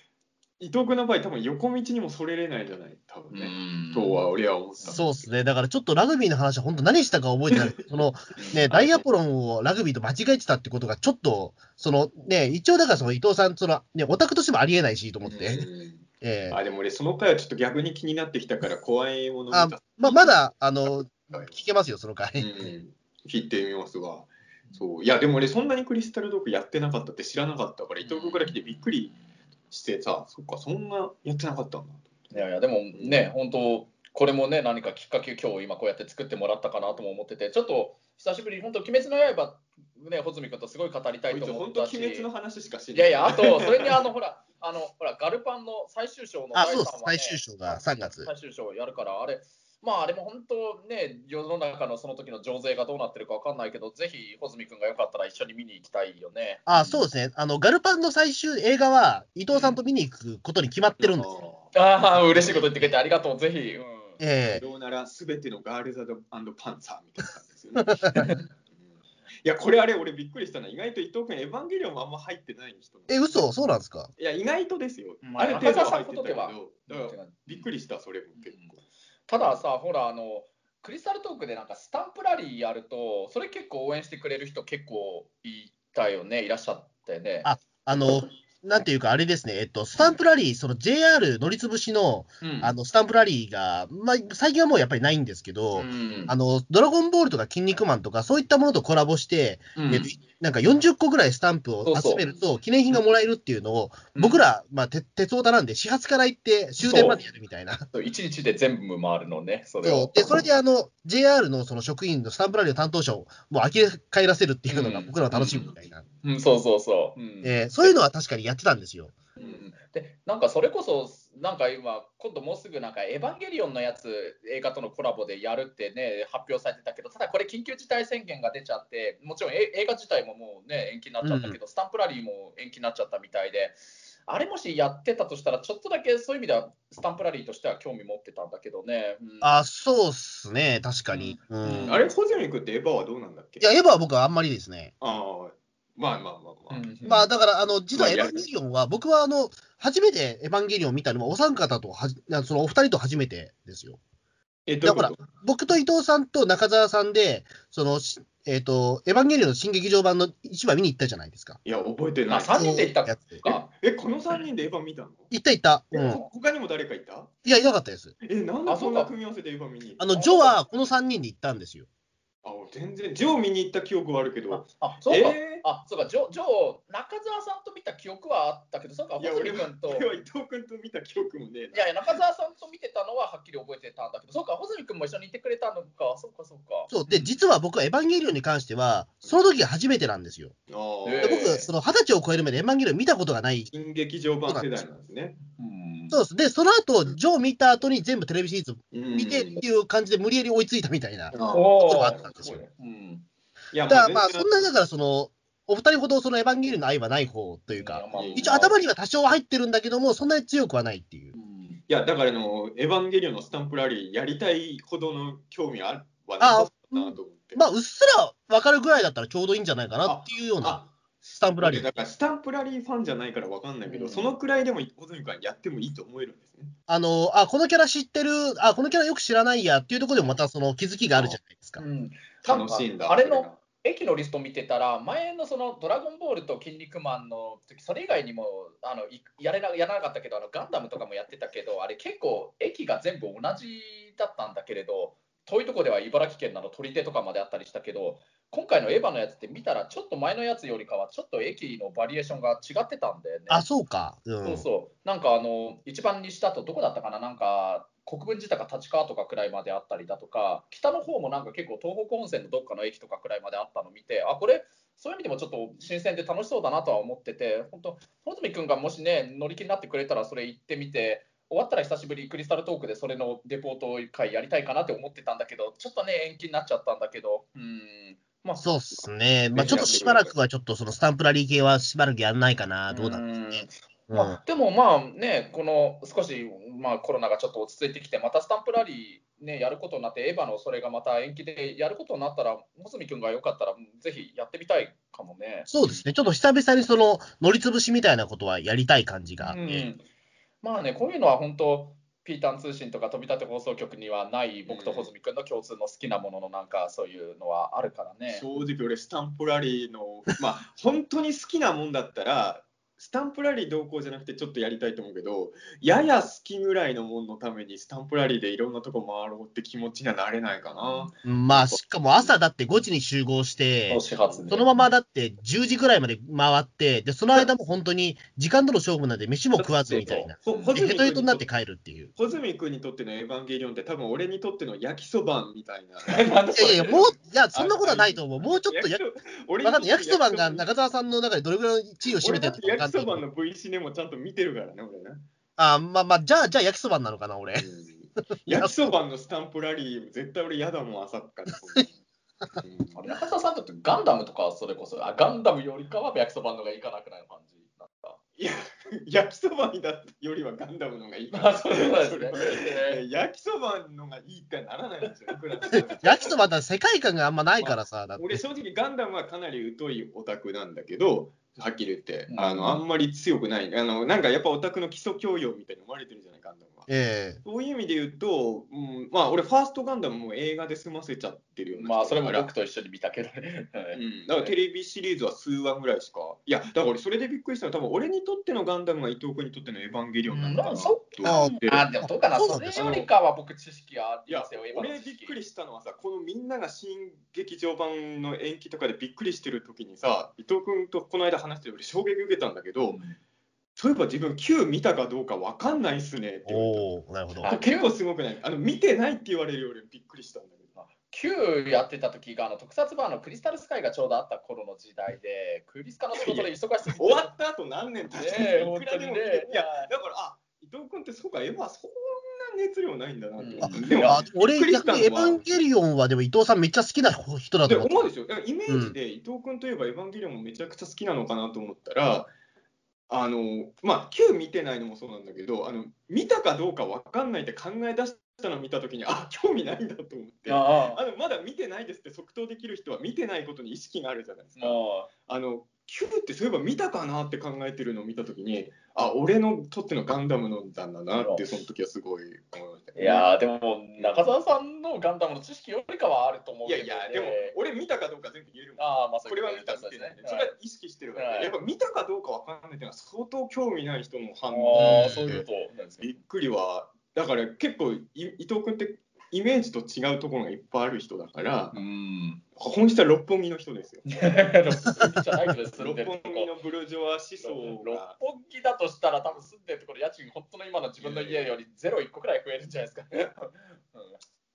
伊藤君の場合多分横道にもそれれないじゃない？多分ね、うんとは俺は思ったそうですね。だからちょっとラグビーの話は本当何したか覚えてない。そのね、ダイアポロンをラグビーと間違えてたってことがちょっと、そのね、一応だからその伊藤さん、そのね、オタクとしてもありえないしと思って。うんええ。あでも俺その回はちょっと逆に気になってきたから怖いものあ見た。ままだ、あの、聞けますよ、その回。うん、聞いてみますわ。そう。いやでも俺そんなにクリスタルドッグやってなかったって知らなかったから伊藤君から来てびっくりしてさそっかそんなやってなかったんだ。いやいや、でもね、本当、これもね、何かきっかけ、今日今こうやって作ってもらったかなとも思ってて、ちょっと久しぶりに、本当、鬼滅の刃、ね、穂積君とすごい語りたいこと思ったし。本当鬼滅の話しかしない。いやいや、あと、それにあの、ほら、あの、ほら、ガルパンの最終章のあ、第3そうです。話、ね、最終章が3月。最終章やるから、あれ、まあ、あれも本当ね、世の中のその時の情勢がどうなってるかわかんないけど、ぜひ、穂積君がよかったら一緒に見に行きたいよね。あ、そうですね。あの、ガルパンの最終映画は、伊藤さんと見に行くことに決まってるんですよ。ああ、嬉しいこと言ってくれてありがとう、ぜひ。うんええどうならすべてのガールズパンツァーみたいな感じですよね。うんいやこれあれ俺びっくりしたのは意外と伊藤君エヴァンゲリオンもあんま入ってない人え、嘘？そうなんですか？いや意外とですよ。まあある程度は入ってたけびっくりしたそれも結構。たださ、ほら、あの、クリスタルトークでなんかスタンプラリーやると、それ結構応援してくれる人結構いたよね、いらっしゃったよね。ああの、なんていうか、あれですね、えっと、スタンプラリー、その JR 乗りつぶしの、うん。あの、スタンプラリーが、まあ、最近はもうやっぱりないんですけど、うん。あの、ドラゴンボールとか筋肉マンとか、そういったものとコラボして、うん。えっとなんか40個ぐらいスタンプを集めると、記念品がもらえるっていうのを、うん。僕ら、まあ、て鉄オタなんで、始発から行って終電までやるみたいな。一日で全部回るのね、それ。で、それであの、JR のその職員のスタンプラリーの担当者をもう呆れ返らせるっていうのがうん僕らの楽しみみたいな。うん、そうそうそう。うんえーそういうのは確かにやってたんですよ。うんでなんかそれこそ、なんか今、今度もうすぐなんかエヴァンゲリオンのやつ、映画とのコラボでやるってね、発表されてたけど、ただこれ、緊急事態宣言が出ちゃって、もちろんえ映画自体ももうね、延期になっちゃったけど、スタンプラリーも延期になっちゃったみたいで、あれもしやってたとしたら、ちょっとだけそういう意味では、スタンプラリーとしては興味持ってたんだけどね。うんあ、そうっすね、確かに。うん。うんあれホゼミ君ってエヴァはどうなんだっけ？いや、エヴァは僕はあんまりですね。ああまあまあまあまあ、うんまあ、だから、あの、実はまあエヴァンゲリオンは、僕は、あの、初めてエヴァンゲリオンを見たのは、お三方とはそのお二人と初めてですよ。えどういうこと？僕と伊藤さんと中澤さんで、その、しえっ、と、エヴァンゲリオンの新劇場版の1話見に行ったじゃないですか。いや覚えてないあ三人で行ったやつか。えこの3人でエヴァ見たの、行った行った。えうん。ほ他にも誰かいた？いや、いなかったです。えなんであそんな組み合わせでエヴァ見に行ったあの、ジョはこの3人で行ったんですよ。あ俺全然ジョー見に行った記憶はあるけどあ、そうか。えあ、そうか、ジョ、ジョー、中澤さんと見た記憶はあったけど、そうか、いや穂俺君と。俺は伊藤君と見た記憶もねえいやいや、中澤さんと見てたのははっきり覚えてたんだけど、そうか、穂積君も一緒にいてくれたのか、そうか、そうか。そう。で、実は僕はエヴァンゲリオンに関しては、その時が初めてなんですよ。なあ僕、その二十歳を超えるまでエヴァンゲリオン見たことがない。新劇場版世代なんですね。うんそうです。で、その後、ジョー見た後に全部テレビシリーズ見見てっていう感じで無理やり追いついたみたいな。あおことがあったんですよごいねうんいやだからまあ、そんな、だからその、お二人ほどそのエヴァンゲリオンの愛はない方というか、まあ一応頭には多少入ってるんだけども、そんなに強くはないっていうう。んいやだからあのエヴァンゲリオンのスタンプラリーやりたいほどの興味ははなかったなと思って。まあ、うっすら分かるぐらいだったらちょうどいいんじゃないかなっていうようなあスタンプラリー。だからスタンプラリーファンじゃないからわかんないけど、うんそのくらいでも小泉君はやってもいいと思えるんですね。あの、あ、このキャラ知ってる、あ、このキャラよく知らないやっていうところでもまたその気づきがあるじゃないですか。うん楽しいんだ。あれの駅のリスト見てたら、前のそのドラゴンボールと筋肉マンの時それ以外にもあのいやれなやらなかったけど、あのガンダムとかもやってたけど、あれ結構駅が全部同じだったんだけれど、遠いところでは茨城県など取り手とかまであったりしたけど、今回のエヴァのやつって見たら、ちょっと前のやつよりかは、ちょっと駅のバリエーションが違ってたんだよね。あ、そうか。うん、そうそう。なんかあの、一番西だとどこだったかな？なんか、国分寺とか立川とかくらいまであったりだとか、北の方もなんか結構東北温泉のどっかの駅とかくらいまであったのを見て、あ、これ、そういう意味でもちょっと新鮮で楽しそうだなとは思ってて、本当、穂積君がもしね、乗り気になってくれたら、それ行ってみて、終わったら久しぶり、クリスタルトークでそれのレポート会やりたいかなって思ってたんだけど、ちょっとね、延期になっちゃったんだけど、うん。まあ、そうっすね。まあ、ちょっとしばらくはちょっとそのスタンプラリー系はしばらくやんないかな。どうなんですかね。うんまあ、でもまあね、この少し、まあ、コロナがちょっと落ち着いてきて、またスタンプラリー、ね、やることになって、エヴァのそれがまた延期でやることになったら、穂積君がよかったら、ぜひやってみたいかもね。そうですね、ちょっと久々にその乗りつぶしみたいなことはやりたい感じがあって。うん、まあね、こういうのは本当、ピータン通信とか飛び立て放送局にはない僕と穂積君の共通の好きなもののなんかそういうのはあるからね。正直俺スタンプラリーのまあ本当に好きなもんだったらスタンプラリー同行じゃなくてちょっとやりたいと思うけどやや好きぐらいのもんのためにスタンプラリーでいろんなとこ回ろうって気持ちにはなれないかな。まあ、しかも朝だって5時に集合して、始発ねそのままだって10時ぐらいまで回って、で、その間も本当に時間との勝負なんで飯も食わずみたいな。で、ヘトヘトになって君帰るっていう。穂積君にとってのエヴァンゲリオンって多分俺にとっての焼きそばみたいな。いやいや、もう、いや、そんなことはないと思う。もうちょっとや、俺わかんない。焼きそばがな中澤さんの中でどれぐらいの地位を占めてるのかきそばの V シネもちゃんと見てるからね、俺ね。あまあまあ、じゃあ、じゃあ焼きそばなのかな、俺。焼きそばのスタンプラリー、絶対俺嫌だもん、朝っから。うんあれ中澤さんだってガンダムとかそれこそあガンダムよりかは焼きそばの方がいいかなくらいの感じ？なんか。いや、焼きそばにだよりはガンダムのがいいまあそうですねそれは焼きそばのがいいってならないんですよ、焼きそばだ世界観があんまないからさ、だって。俺正直ガンダムはかなり疎いオタクなんだけど、はっきり言って、うんあのあんまり強くない。あのなんかやっぱオタクの基礎教養みたいに思われてるじゃない、ガンダムは。ええ。そういう意味で言うと、うん、まあ俺ファーストガンダムも映画で済ませちゃってるようまあそれも僕と一緒に見たけどね。うん、だからテレビシリーズは数話ぐらいしか。いや、だから俺それでびっくりしたのは、多分俺にとってのガンダムが伊藤君にとってのエヴァンゲリオンなんだなとうんそ思って。あでも。どうかな、そうそれよよりかは僕知識あいやりますよ、エヴァの俺びっくりしたのはさ、このみんなが新劇場版の延期とかでびっくりしてる時にさ、伊藤君とこの間話して俺衝撃受けたんだけど、そういえば自分 Q 見たかどうかわかんないっすねって言われた。おおなるほど。あ結構すごくない？あの見てないって言われるよりびっくりしたんだ。けど。Q やってた時があの特撮版のクリスタルスカイがちょうどあった頃の時代で、クリスカの仕事で忙しすぎて。終わった後何年経ってねえいくらでもね。いやだからあ伊藤君ってそうかエヴァそんな熱量ないんだなって。うん。でもあ俺、エヴァンゲリオンはでも伊藤さんめっちゃ好きな人だと思う。でしょイメージで伊藤君といえばエヴァンゲリオンもめちゃくちゃ好きなのかなと思ったらあのまあ Q 見てないのもそうなんだけどあの見たかどうかわかんないって考え出したのを見た時にあ興味ないんだと思って。ああ。のまだ見てないですって即答できる人は見てないことに意識があるじゃないですか。もあの Q ってそういえば見たかなって考えてるのを見たときに、あ、俺のとってのガンダムなんだなって、その時はすごい思いました、ういやーでも中澤さんのガンダムの知識よりかはあると思うけど、いやいや、でも俺見たかどうか全部言えるもん。ああまあこれは見たそうですね。見てね。それは意識してるから、はい。やっぱ見たかどうかわかんないっていうのは相当興味ない人の反あ応あそういうことなんですか。びっくりは、だから結構い伊藤君ってイメージと違うところがいっぱいある人だから、うん本質は六本木の人ですよ。六本木じゃないけど住ん六でるとこ本木のブルジョワ思想六が。本木だとしたら多分住んでるところ家賃本当の今の自分の家よりゼロ一個くらい増えるんじゃないですか。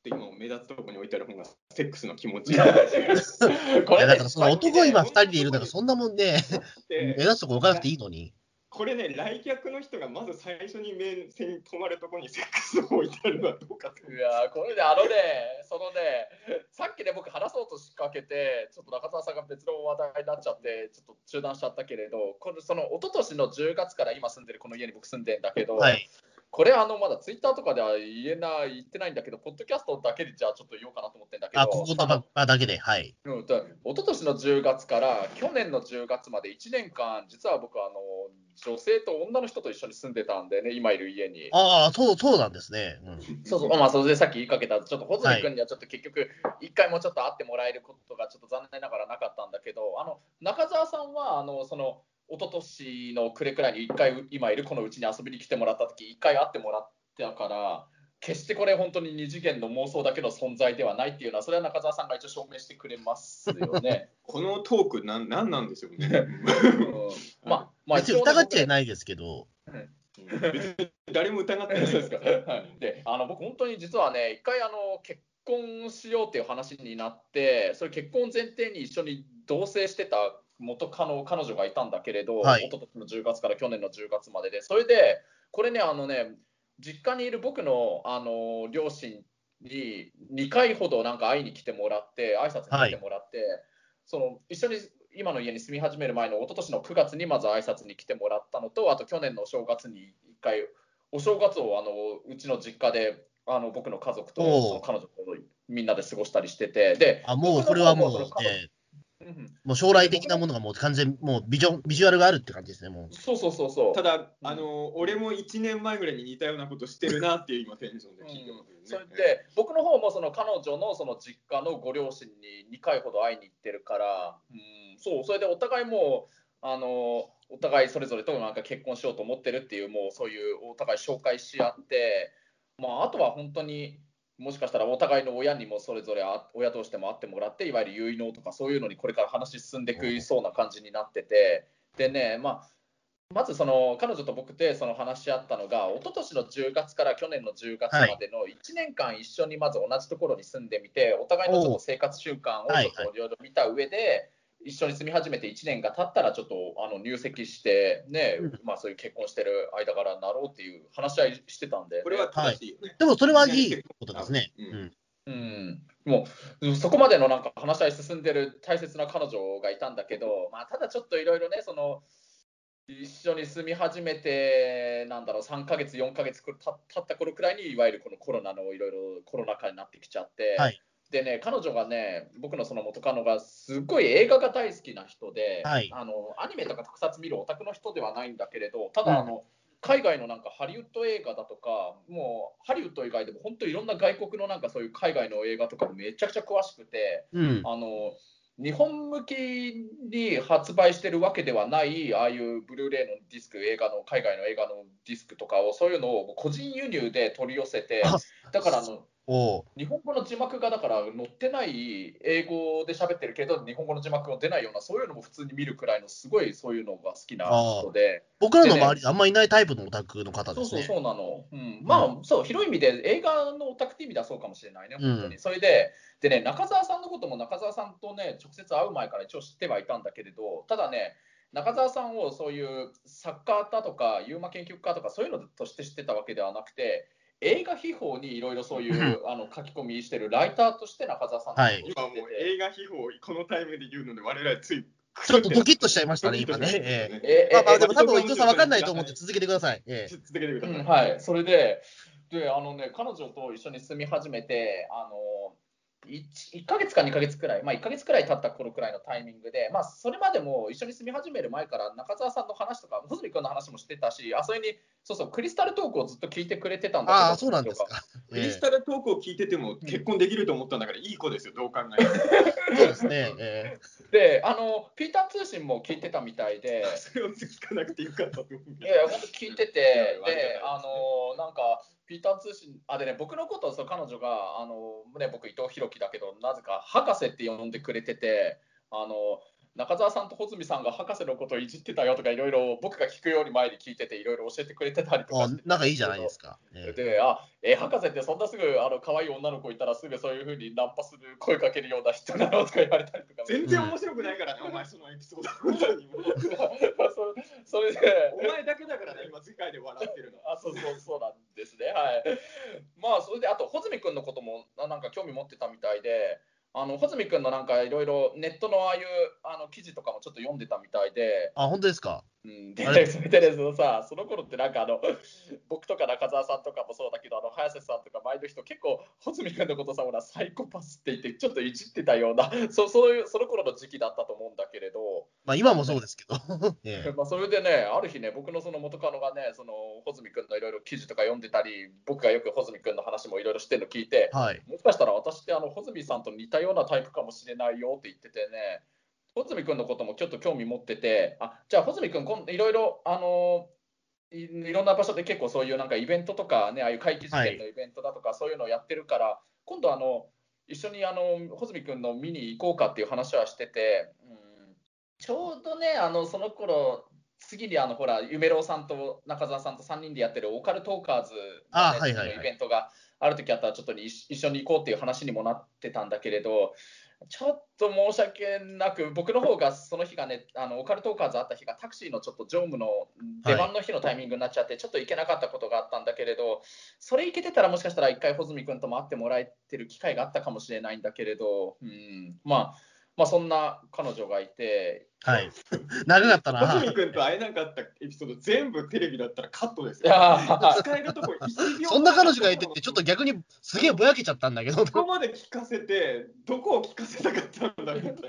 で今目立つところに置いてある本がセックスの気持ち。こいやだからその音男今2人でいるだからそんなもんね、目で立つとこ置かなくていいのに。これね、来客の人がまず最初に目線に止まるところにセックスを置いてあるのはどうかいやーこれであのね、そのね、さっきね、僕話そうとしかけて、ちょっと中澤さんが別の話題になっちゃって、ちょっと中断しちゃったけれど、これその一昨年の10月から今住んでるこの家に僕住んでんだけど、はい。これあのまだツイッターとかでは言えない、言ってないんだけど、ポッドキャストだけでじゃあちょっと言おうかなと思ってんだけど、あ、ここだけで、はい。うん、だ一昨年の10月から去年の10月まで1年間、実は僕あの、女性と女の人と一緒に住んでたんでね、今いる家に。ああ、そう、そうなんですね。うん。そうそう、まあ、それでさっき言いかけた、ちょっと穂積君にはちょっと結局、一回もちょっと会ってもらえることがちょっと残念ながらなかったんだけど、あの中澤さんは、あのその一昨年の暮れくらいに一回、今いるこのうちに遊びに来てもらった時一回会ってもらったから、決してこれ、本当に二次元の妄想だけの存在ではないっていうのは、それは中澤さんが一応証明してくれますよね。このトークなんなんなんでしょうね。うん。まあ、まあ、別に疑っちゃないですけど、誰も疑ってないですか。はい、で、あの僕本当に実はね、一回あの結婚しようっていう話になって、それ結婚前提に一緒に同棲してた元カノ彼女がいたんだけれど、はい。一昨年の10月から去年の10月までで、それでこれねあのね実家にいる僕のあの両親に2回ほどなんか会いに来てもらって挨拶に来てもらって、その一緒に今の家に住み始める前の一昨年の9月にまず挨拶に来てもらったのとあと去年のお正月に1回お正月をあのうちの実家であの僕の家族と彼女とみんなで過ごしたりしててであもうこれはもう、僕の方もうんーもう将来的なものがもう完全、もうビジョン、ビジュアルがあるって感じですね、もう。そうそうそうそうただ、あの俺も1年前ぐらいに似たようなことしてるなっていう今テンションで聞いてますよね。それで僕の方もその彼女のその実家のご両親に2回ほど会いに行ってるから、うん、そうそれでお互いもうあのお互いそれぞれとなんか結婚しようと思ってるっていうもうそういうお互い紹介し合って、まあ、あとは本当にもしかしたらお互いの親にもそれぞれあ親としても会ってもらっていわゆる結納とかそういうのにこれから話進んでいくそうな感じになってて。でねまあまずその彼女と僕でその話し合ったのが一昨年の10月から去年の10月までの1年間一緒にまず同じところに住んでみてお互いのちょっと生活習慣をいろいろ見た上で一緒に住み始めて1年が経ったらちょっとあの入籍してねうん。まあそういう結婚してる間柄になろうっていう話し合いしてたんで。ねこれは正しいよね。でもそれはいいことですね。ううん。ん。うん、もうそこまでのなんか話し合い進んでる大切な彼女がいたんだけど、まあ、ただちょっといろいろねその一緒に住み始めてなんだろう3ヶ月4ヶ月た経った頃くらいにいわゆるこのコロナのいろいろコロナ禍になってきちゃって、はいでね彼女がね僕のその元カノがすっごい映画が大好きな人で、はいあのアニメとか特撮見るオタクの人ではないんだけれどただうんあの、海外のなんかハリウッド映画だとか、もうハリウッド以外でも本当いろんな外国のなんかそういう海外の映画とかもめちゃくちゃ詳しくて、うん。あの日本向きに発売してるわけではない、ああいうブルーレイのディスク、映画の海外の映画のディスクとかを、そういうのを個人輸入で取り寄せてあ、だからあのおう日本語の字幕がだから載ってない英語で喋ってるけど、日本語の字幕が出ないような、そういうのも普通に見るくらいの、すごいそういうのが好きな人で。僕らの周りであんまりいないタイプのオタクの方ですね。そうそうそうなの。うん、まあ、そう、広い意味で映画のオタクって意味ではそうかもしれないね、本当に。うんそれで、でね、中澤さんのことも中澤さんとね、直接会う前から一応知ってはいたんだけれど、ただね、中澤さんをそういう作家だとか、ユーマ研究家とか、そういうのとして知ってたわけではなくて、映画秘宝にいろいろそういうあの書き込みしてるライターとして中澤さんてて今もう映画秘宝をこのタイムで言うので我々ついちょっとドキッとしちゃいましたね、今ね。ええ。あまあ、でえも多分伊藤さん分かんないと思って続けてください。ええ。続けてください。うんはい、それで、であのね、彼女と一緒に住み始めて、あの 1, 1ヶ月か2ヶ月くらい、まあ、1ヶ月くらい経った頃くらいのタイミングで、まあ、それまでも一緒に住み始める前から中澤さんの話とか、穂積君の話もしてたし、あそれにそうそう、クリスタルトークをずっと聞いてくれてたんだけど、ああ、そうなんですか。クリスえタルトークを聞いてても結婚できると思ったんだからいい子ですよ、どう考えても。え そうですね。えであの、ピーター通信も聞いてたみたいで。それを聞かなくてよかったと思ういやいや、本当聞いてて、で、あのなんか、ピーター通信、あ、でね、僕のことをそう彼女が、あのね、僕、伊藤弘樹だけど、なぜか博士って呼んでくれてて、あの中澤さんと穂積さんが博士のことをいじってたよとか、いろいろ僕が聞くより前に聞いてて、いろいろ教えてくれてたりとかして仲いいじゃないですか。ええで、あ、え、博士ってそんなすぐ、あの、可愛い女の子いたらすぐそういうふうにナンパする、声かけるような人なのとか言われたりとか。全然面白くないからね、お前そのエピソード本当にもうそれそれで、お前だけだからね、今世界で笑ってるの。あそうそうそうなんですね。はい。まあそれであと穂積君のこともななんか興味持ってたみたいで、あの穂積君のなんかいろいろネットのああいうあの記事とかもちょっと読んでたみたいで、あ、本当ですか？うん、であれそれでねそのさその頃ってなんかあの 僕とか中澤さんとかもそうだけどあの早瀬さんとか前の人結構穂積君のことさほらサイコパスって言ってちょっといじってたような そそういうその頃の時期だったと思うんだけれど、まあ今もそうですけど。え えまあそれでねある日ね僕のその元カノがねその穂積君のいろいろ記事とか読んでたり僕がよく穂積君の話もいろいろしてるの聞いてはい。もしかしたら私ってあの穂積さんと似たようなタイプかもしれないよって言っててね、穂積君のこともちょっと興味持ってて、あじゃあ穂積君、今いろいろあのいいろんな場所で結構そういうなんかイベントとかね、ああいう会期事件のイベントだとか、そういうのをやってるから、今度あの、一緒にあの穂積君の見に行こうかっていう話はしてて、うん、ちょうどね、あのその頃次にあのほら、夢郎さんと中澤さんと3人でやってるオカルトーカーズの,、ねイベントがある時あったらちょっと一緒に行こうっていう話にもなってたんだけれど、ちょっと申し訳なく、僕の方がその日がね、あのオカルトーカーズあった日がタクシーのちょっと乗務の出番の日のタイミングになっちゃって、ちょっと行けなかったことがあったんだけれど、それ行けてたらもしかしたら一回穂積君とも会ってもらえてる機会があったかもしれないんだけれど、うん、まあ、まあそんな彼女がいて、はい。長かったな。小泉君と会えなかったエピソード全部テレビだったらカットですいよ。使えるとこ1秒そんな彼女がいてって、ちょっと逆にすげえぼやけちゃったんだけど。いここまで聞かせて、どこを聞かせたかったんだみたいな。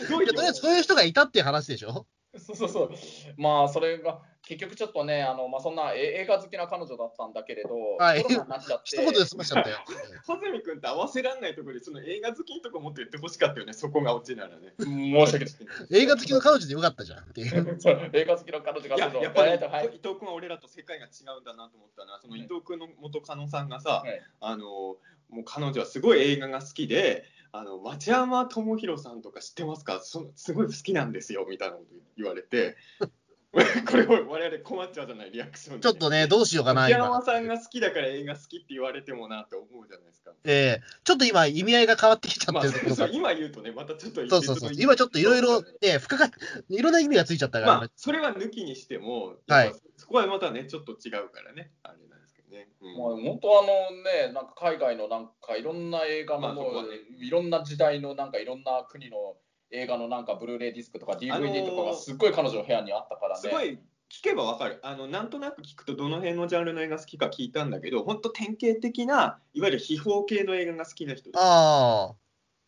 やとりあえずそういう人がいたっていう話でしょ そうそうそう。まあ、それが結局ちょっとね、あのまあ、そんなえ映画好きな彼女だったんだけれど、はいコロナになっちゃって。一言で済ましちゃったよ。穂積君と合わせられないところで、その映画好きのとこもっと言ってほしかったよね、そこがオチならね。申し訳ない。映画好きの彼女でよかったじゃんって 映画好きの彼女がいやそのやっぱり、はい伊藤君は俺らと世界が違うんだなと思ったな、その伊藤君の元カノさんがさ、はいあのもう彼女はすごい映画が好きで、あの町山智博さんとか知ってますか？そすごい好きなんですよみたいなこと言われて、これを我々困っちゃうじゃない、リアクションで。ちょっとね、どうしようかな、町山今。さんが好きだから映画好きって言われてもなって思うじゃないですか。ええ。ちょっと今、意味合いが変わってきちゃまあ、ってるところが。そう。今言うとね、またちょっとそうそうそう。今ちょっといろいろ、ね、深かいろんな意味がついちゃったから、まあ、それは抜きにしても、はい。そこはまたね、ちょっと違うからね、あれなね。うん。もう本当あのね、なんか海外のなんかいろんな映画のまあね。いろんな時代のなんかいろんな国の映画のなんかブルーレイディスクとかあの DVD とかがすっごい彼女の部屋にあったからね。すごい聞けばわかる。あのなんとなく聞くとどの辺のジャンルの映画好きか聞いたんだけど本当典型的ないわゆる秘宝系の映画が好きな人であ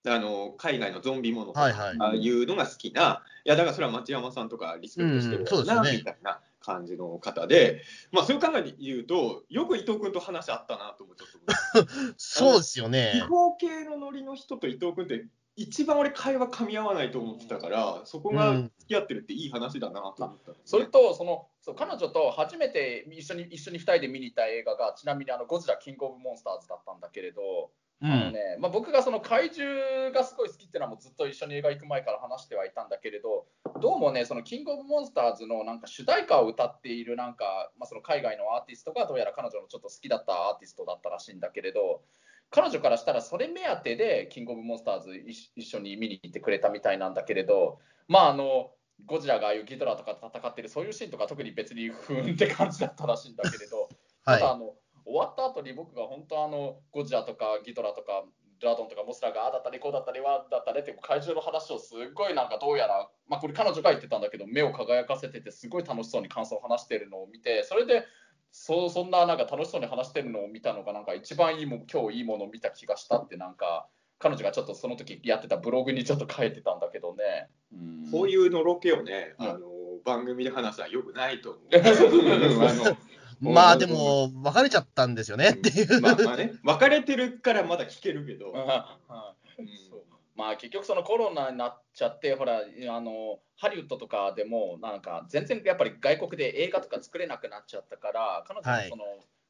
あの海外のゾンビものとか、はいはい。ああいうのが好きないやだからそれは町山さんとかリスペクトしてるうんそうですな、よね。みたいな感じの方で、まあ、そういう考えで言うとよく伊藤君と話あったなと思っちゃった。あ、そうですよね秘。宝系のノリの人と伊藤君って一番俺会話噛み合わないと思ってたからそこが付き合ってるっていい話だなと思った、それとそのそう彼女と初めて一緒に一緒に2人で見に行った映画がちなみにあのゴジラキングオブモンスターズだったんだけれど、うん。あのねまあ、僕がその怪獣がすごい好きっていうのはもうずっと一緒に映画行く前から話してはいたんだけれどどうもねそのキングオブモンスターズのなんか主題歌を歌っているなんか、まあ、その海外のアーティストがどうやら彼女のちょっと好きだったアーティストだったらしいんだけれど彼女からしたらそれ目当てでキングオブモンスターズ一一緒に見に行ってくれたみたいなんだけれどまああのゴジラがああいうギドラとかと戦ってるそういうシーンとか特に別にふーんって感じだったらしいんだけれどただあはの終わった後に僕が本当あのゴジラとかギドラとかドラドンとかモスラがああだったりこうだったりはだったりって怪獣の話をすっごいなんかどうやら、まあ、これ彼女が言ってたんだけど目を輝かせててすごい楽しそうに感想を話してるのを見てそれでそうそんななんか楽しそうに話してるのを見たのがなんか一番いいも今日いいものを見た気がしたってなんか彼女がちょっとその時やってたブログにちょっと書いてたんだけどね。うんこういうのロケをね、うんあの番組で話すのはよくないと思う。まあでも、別れちゃったんですよねっていう。まあまあね、別れてるからまだ聞けるけど、まあ結局そのコロナになっちゃってほらあのハリウッドとかでもなんか全然やっぱり外国で映画とか作れなくなっちゃったから彼女のその、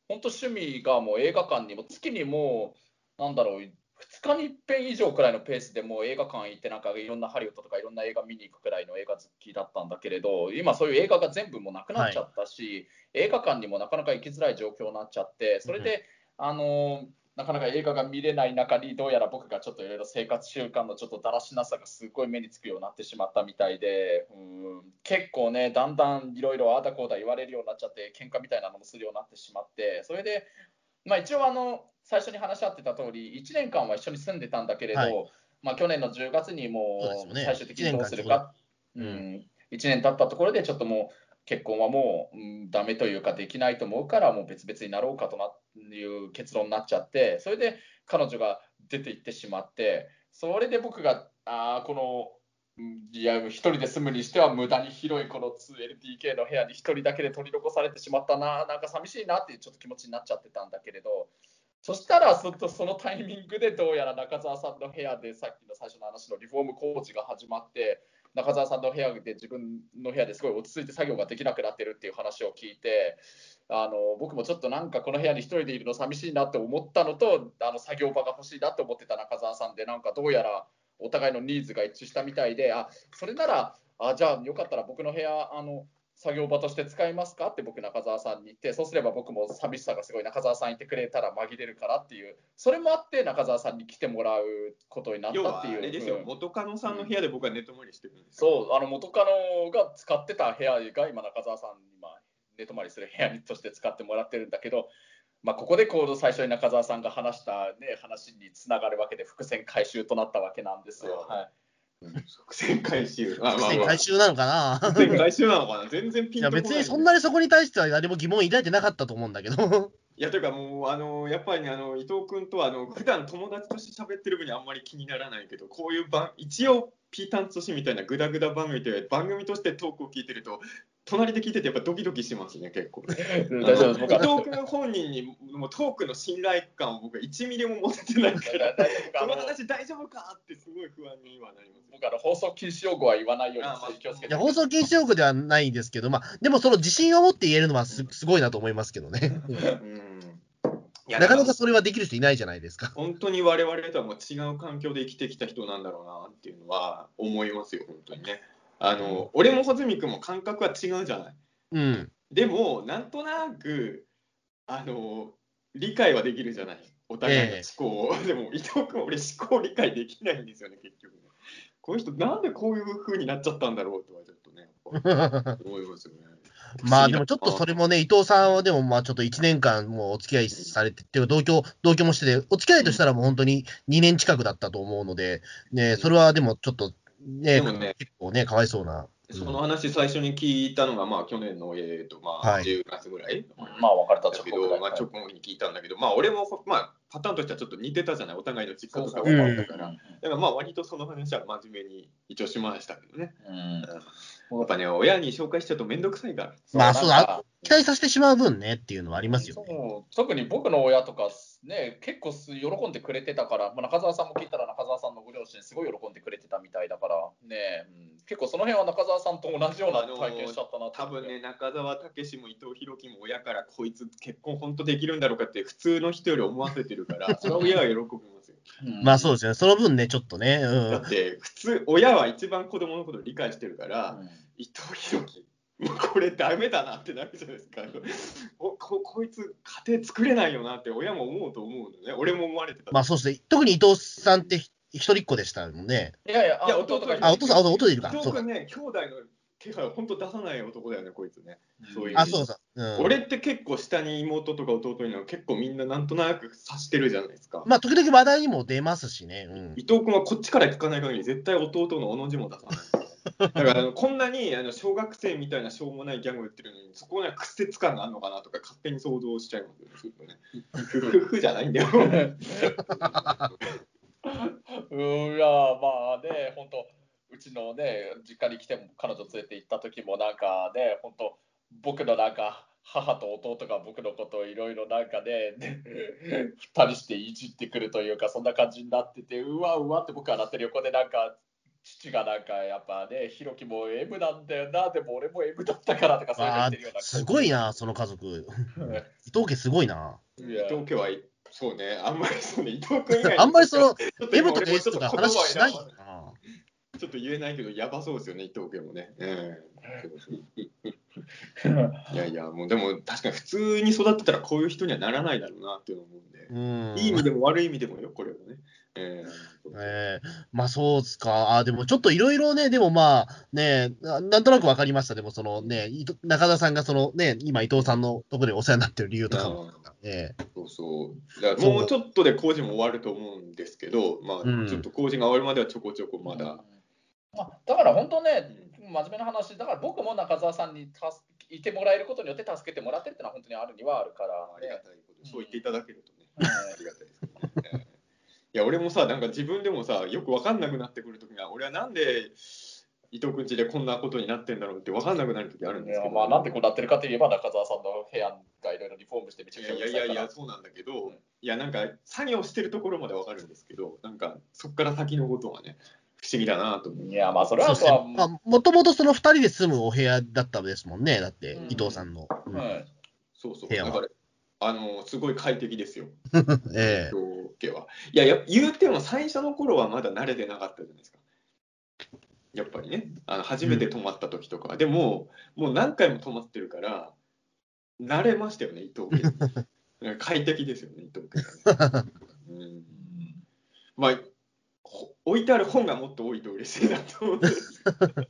本当趣味がもう映画館にも月にもうなんだろう2日に1遍以上くらいのペースでもう映画館行ってなんかいろんなハリウッドとかいろんな映画見に行くくらいの映画好きだったんだけれど今そういう映画が全部もうなくなっちゃったし、映画館にもなかなか行きづらい状況になっちゃってそれで、あのなかなか映画が見れない中にどうやら僕がちょっといろいろ生活習慣のちょっとだらしなさがすごい目につくようになってしまったみたいでうん。結構ねだんだんいろいろああだこうだ言われるようになっちゃって喧嘩みたいなのもするようになってしまってそれで、まあ、一応あの最初に話し合ってた通り1年間は一緒に住んでたんだけれど、はい。まあ、去年の10月にもう最終的にどうするか、ううん。ん、1年経ったところでちょっともう結婚はもう、うん、ダメというかできないと思うからもう別々になろうかとないう結論になっちゃってそれで彼女が出て行ってしまってそれで僕があこのいや、一人で住むにしては無駄に広いこの 2LDK の部屋に一人だけで取り残されてしまったな、なんか寂しいなっていうちょっと気持ちになっちゃってたんだけれど、そしたらそそのタイミングでどうやら中澤さんの部屋でさっきの最初の話のリフォーム工事が始まって、中澤さんの部屋で自分の部屋ですごい落ち着いて作業ができなくなってるっていう話を聞いて、あの僕もちょっとなんかこの部屋に一人でいるの寂しいなって思ったのと、あの作業場が欲しいなって思ってた中澤さんで、なんかどうやらお互いのニーズが一致したみたいで、あそれなら、あじゃあよかったら僕の部屋、あの作業場として使いますか？って僕、中澤さんに言って、そうすれば僕も寂しさがすごい中澤さんいてくれたら紛れるからっていう、それもあって中澤さんに来てもらうことになったっていう。ですよ、元カノさんの部屋で僕は寝泊まりしてるんですそう、あの元カノが使ってた部屋が今、中澤さんに今寝泊まりする部屋として使ってもらってるんだけど、まあ、ここでこう最初に中澤さんが話した、ね、話につながるわけで伏線回収となったわけなんですよ。はい伏線回収。伏線回収なのかな伏線回収なのかな全然ピンとこない。いや別にそんなにそこに対しては誰も疑問を抱いてなかったと思うんだけど。いやというかもうあのやっぱりねあの伊藤君とあの普段友達として喋ってる分にあんまり気にならないけどこういう番一応ピータン通信みたいなグダグダ番組で番組としてトークを聞いてると隣で聞いててやっぱドキドキしますね結構。大丈夫伊藤君本人にもうトークの信頼感を僕は1ミリも持ててないから この話大丈夫かってすごい不安にはなります。僕あの放送禁止用語は言わないように気をつけて。いや放送禁止用語ではないんですけどまあでもその自信を持って言えるのはす すごいなと思いますけどね。うん。なかなかそれはできる人いないじゃないですか。本当に我々とはもう違う環境で生きてきた人なんだろうなっていうのは思いますよ、本当にね。あの、うん、俺も穂積君も感覚は違うじゃない。うん、でも、なんとなく、あの、理解はできるじゃない。お互いの思考を。えー、でも、伊藤君、俺思考理解できないんですよね、結局、ね。この人、なんでこういう風になっちゃったんだろうとはちょっとね、思いますよね。まあでもちょっとそれもね、伊藤さんはでもまあちょっと1年間もうお付き合いされてて、同居、同居もしてて、お付き合いとしたらもう本当に2年近くだったと思うので、ね、それはでもちょっとね、ね結構ね、かわいそうな。その話最初に聞いたのが、まあ、去年の、えーとまあ、10月ぐらい、まあ、別れた直後まあ、直後に聞いたんだけど、まあ、俺も、まあ、パターンとしてはちょっと似てたじゃない、お互いの実家とか分かったから、だからまあ、割とその話は真面目に一応しましたけどね。うん。やっぱね、親に紹介しちゃうと面倒くさいから。まあ、そうだ、期待させてしまう分ねっていうのはありますよね。特に僕の親とか、ね、結構喜んでくれてたから、まあ、中澤さんも聞いたら中澤さんのご両親すごい喜んでくれてたみたいだから、ね、うん、結構その辺は中澤さんと同じような体験しちゃったな多分ね、中澤武史も伊藤博樹も親からこいつ結婚本当できるんだろうかって普通の人より思わせてるから、それは親は喜びますよ。うん、まあそうですね、その分ね、ちょっとね。うん、だって普通、親は一番子供のことを理解してるから、うん。伊藤博樹これダメだなってなるじゃないですか。おここいつ家庭作れないよなって親も思うと思うのね。俺も思われてた。まあそうですね。特に伊藤さんって一人っ子でしたもんね。いやいや弟があ弟さん弟いるか。伊藤君ね兄弟の気配を本当出さない男だよねこいつね、そういうあそうだ、う。ん、俺って結構下に妹とか弟には結構みんななんとなく察してるじゃないですか。まあ時々話題にも出ますしね、うん、伊藤君はこっちから聞かない限り絶対弟のおの字も出さないだからこんなにあの小学生みたいなしょうもないギャグを言ってるのにそこには屈折感があるのかなとか勝手に想像しちゃいますよね。ふふふじゃないんだよ。うんいやまあね本当うちのね実家に来ても彼女連れて行った時もなんかね本当僕のなんか母と弟が僕のことをいろいろなんかね、二人していじってくるというか、そんな感じになってて、うわうわって僕はなってる横でなんか父がなんかやっぱね、ひろきも M なんだよな、でも俺も M だったからとかそういうの言ってるような。すごいな、その家族。伊藤家すごいな。伊藤家は、そうね、あんまりそうね、伊藤君以外 あんまりその、M とか S とか話しないな。ちょっと言えないけど、やばそうですよね、伊藤家もね。えー、いやいや、もうでも確かに普通に育ってたらこういう人にはならないだろうなって思うんで、いい意味でも悪い意味でもよ、これはね。えー、えー、まあそうっすか。あでもちょっといろいろね、でもまあね、なんとなく分かりました。でもそのね、中田さんがそのね、今伊藤さんのところでお世話になってる理由とかも。えー、そうそう。だからもうちょっとで工事も終わると思うんですけど、まあちょっと工事が終わるまではちょこちょこまだ。うん、あだから本当ね、真面目な話、だから僕も中澤さんにいてもらえることによって助けてもらってるってのは本当にあるにはあるから、ありがねたいこと、そう言っていただけるとね、うん。ありがたいですね。いや、俺もさ、なんか自分でもさ、よく分かんなくなってくるときが、俺はなんで伊藤くんちでこんなことになってんだろうって分かんなくなるときあるんいですけど、やまあ、なんでこうなってるかといえば、中澤さんの部屋がいろいろリフォームしてめちゃいくちゃやいやいやいや、そうなんだけどうん、いや、なんか作業してるところまで分かるんですけど、なんかそこから先のことがね、不思議だなと思う。いや、まあ、それはそうまあ、もともとその2人で住むお部屋だったですもんね、だって、うん伊藤さんの。うんうんそうそう。部屋はだから、あの、すごい快適ですよ。ええ伊藤家は。いやや、言うても最初の頃はまだ慣れてなかったじゃないですか。やっぱりね、あの初めて泊まった時とかは、でも、もう何回も泊まってるから、慣れましたよね、伊藤家。快適ですよね、伊藤家 うん。まあ、ほ置いてある本がもっと多いと嬉しいなと思うんですけど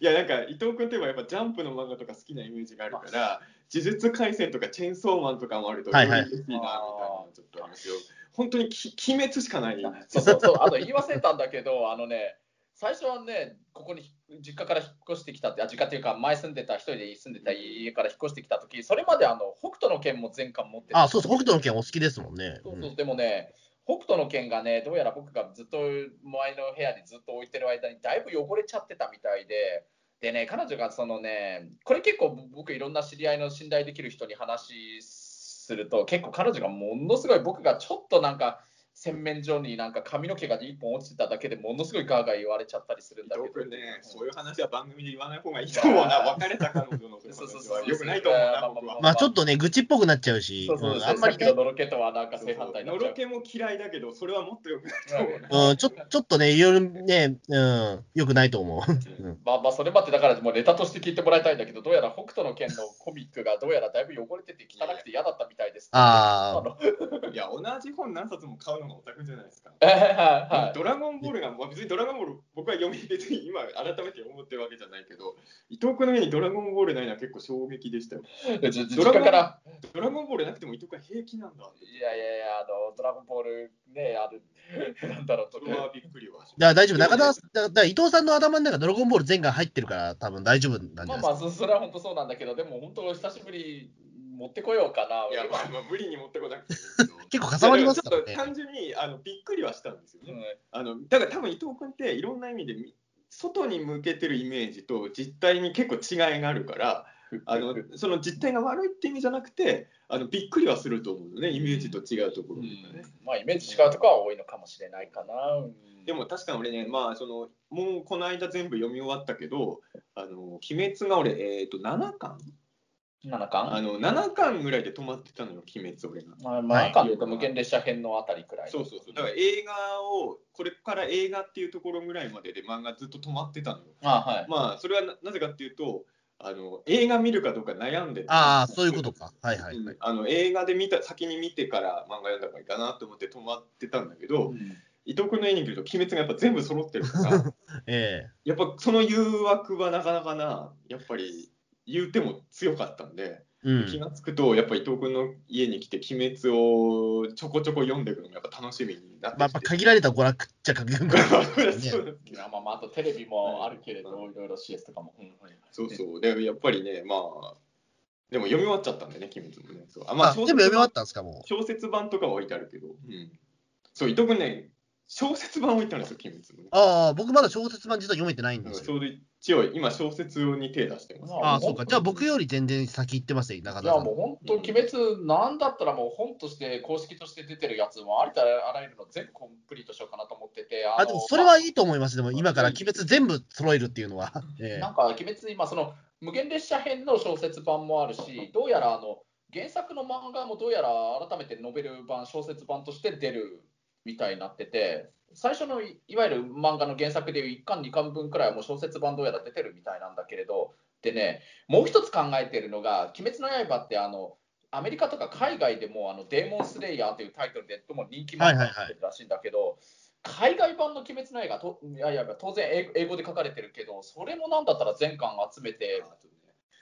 いや、なんか伊藤君といえばやっぱジャンプの漫画とか好きなイメージがあるから、呪術廻戦とかチェーンソーマンとかもあると、嬉しいなみたいなのちょっとありますよ。本当にき鬼滅しかない。そうそうそう、あと言い忘れたんだけど、あのね、最初はね、ここに実家から引っ越してきたって、あ実家っていうか、前住んでた、一人で住んでた家から引っ越してきたとき、それまであの北斗の拳も全巻持ってあ、そうそう、北斗の拳お好きですもんね。そうそう。でもね、北斗の拳がね、どうやら僕がずっと前の部屋にずっと置いてる間にだいぶ汚れちゃってたみたいで、でね、彼女がそのね、これ結構僕いろんな知り合いの信頼できる人に話すると、結構彼女がものすごい僕がちょっとなんか洗面所になんか髪の毛が1本落ちてただけでものすごいガーガー言われちゃったりするんだけど。ね、そういう話は番組で言わない方がいいと思うな。別れた彼女のそういう話はよくないと思うな、僕は。まあちょっとね、愚痴っぽくなっちゃうし、そうそううんあんまりねの、のろけとはなんか正反対。のろけも嫌いだけど、それはもっとよくないと思うな。うん、ちょちょっとね、いろいろね、うん、よくないと思う。うんまあまあそれまでだからもうネタとして聞いてもらいたいんだけど、どうやら北斗の拳のコミックがどうやらだいぶ汚れてて汚くて嫌だったみたいです。あのいや、同じ本何冊も買うのがオタクじゃないですか。え ーはいはいドラゴンボールが、まあ、別にドラゴンボール、僕は読み、別に今、改めて思ってるわけじゃないけど、伊藤君の家にドラゴンボールないのは結構衝撃でしたよ。い。じ実家から、ドラゴンボールなくても伊藤君は平気なんだ。いやいやいや、あのドラゴンボールね、ある、なんだろうとそれはびっくりはしだから大丈夫、中田だだから伊藤さんの頭の中、ドラゴンボール全巻入ってるから、多分大丈夫なんじゃまあないですか。まあそ、それは本当そうなんだけど、でも本当、久しぶり持ってこようかな。いや、まあ、まあ、無理に持ってこなくて。結構かさばりますからねいやでもちょっと。単純にあのびっくりはしたんですよね。うんあのだから多分伊藤君っていろんな意味でみ外に向けてるイメージと実態に結構違いがあるからあの その実態が悪いって意味じゃなくてあのびっくりはすると思うのねイメージと違うところとかね。まあ、イメージ違うところは多いのかもしれないかな。うんでも確かに俺ね、まあ、そのもうこの間全部読み終わったけど「あの鬼滅」が俺、えー、と7巻七巻？あの7巻ぐらいで止まってたのよ「鬼滅」俺が。まあ、まあ、中でいうと無限列車編のあたりくらい。そうそうそうだから映画をこれから映画っていうところぐらいまでで漫画ずっと止まってたのよ。あはい。まあそれはななぜかっていうとあの映画見るかどうか悩んでてああ、そういうことか。はいはいはい。うんあの映画で見た先に見てから漫画読んだ方がいいかなと思って止まってたんだけど、うん伊藤君の家に来ると「鬼滅」がやっぱ全部揃ってるから えやっぱその誘惑はなかなかなやっぱり言うても強かったんで、えうん。気がつくとやっぱ伊藤君の家に来て「鬼滅」をちょこちょこ読んでいくのがやっぱ楽しみになってまあ、やっきぱて。限られた娯楽っちゃ限られた。そうですいやまあまあ、あとテレビもあるけれど、いろいろ CS とかも。うんそうそう。で、やっぱりね、まあ、でも読み終わっちゃったんでね、鬼滅もね。そうあまあ、あ、全部読み終わっったんですか、も小説版とかは置いてあるけど、うん。そう、伊藤君ね、小説版置いてあるんですよ、鬼滅の。ああ、僕まだ小説版実は読めてないんですど一応、今、小説に手出してます。あああ、そうか。じゃあ僕より全然先行ってますよ、中いや田さん。もう本当、鬼滅、なんだったらもう本として、公式として出てるやつもありとあらゆるの全部コンプリートしようかなと思ってて、ああ、でもそれはいいと思います。でも今から鬼滅全部揃えるっていうのは。ええなんか、鬼滅、今、その無限列車編の小説版もあるし、どうやらあの原作の漫画もどうやら改めてノベル版、小説版として出るみたいになってて、最初のいわゆる漫画の原作でいう1巻、2巻分くらいはもう小説版どうやら出てるみたいなんだけれど、でね、もう一つ考えてるのが、鬼滅の刃ってあの、アメリカとか海外でもあのデーモンスレイヤーというタイトルでとも人気漫画になってるらしいんだけど、海外版の鬼滅の刃といやいや当然英語で書かれてるけど、それもなんだったら全巻集めて、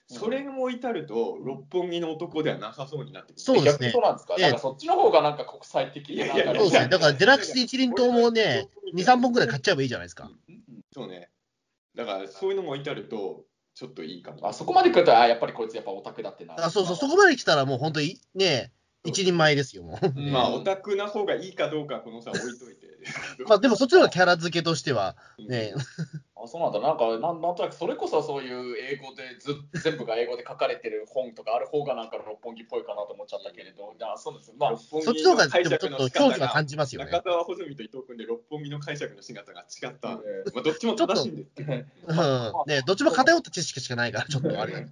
それも置いてあると、六本木の男ではなさそうになってくる。そうですね逆にそうなんですか、ええなんかそっちの方がなんか国際的でなんかいやいやそうですね。だからデラックス一輪刀もね、2、3本くらい買っちゃえばいいじゃないですか。うんそうね。だからそういうのも置いてあると、ちょっといいかも。あそこまで来ると、あやっぱりこいつやっぱオタクだってな。あそうそう、そこまで来たらもう本当にね、一人前ですよ、もう。うんまあ、オタクな方がいいかどうかはこのさ、置いといて。まあでもそっちの方がキャラ付けとしては、ね、あそうなんだ、なんかなんなんとなくそれこそそういう英語でず全部が英語で書かれてる本とかある方がなんか六本木っぽいかなと思っちゃったけれど、あそうです、まあ、六本木そっちの方が解でもちょっと興味はが感じますよね。中澤穂積と伊藤君で六本木の解釈の仕方が違った。うんまあ、どっちも正しいんですけど。うんね、どっちも偏った知識しかないから、ちょっとあれ。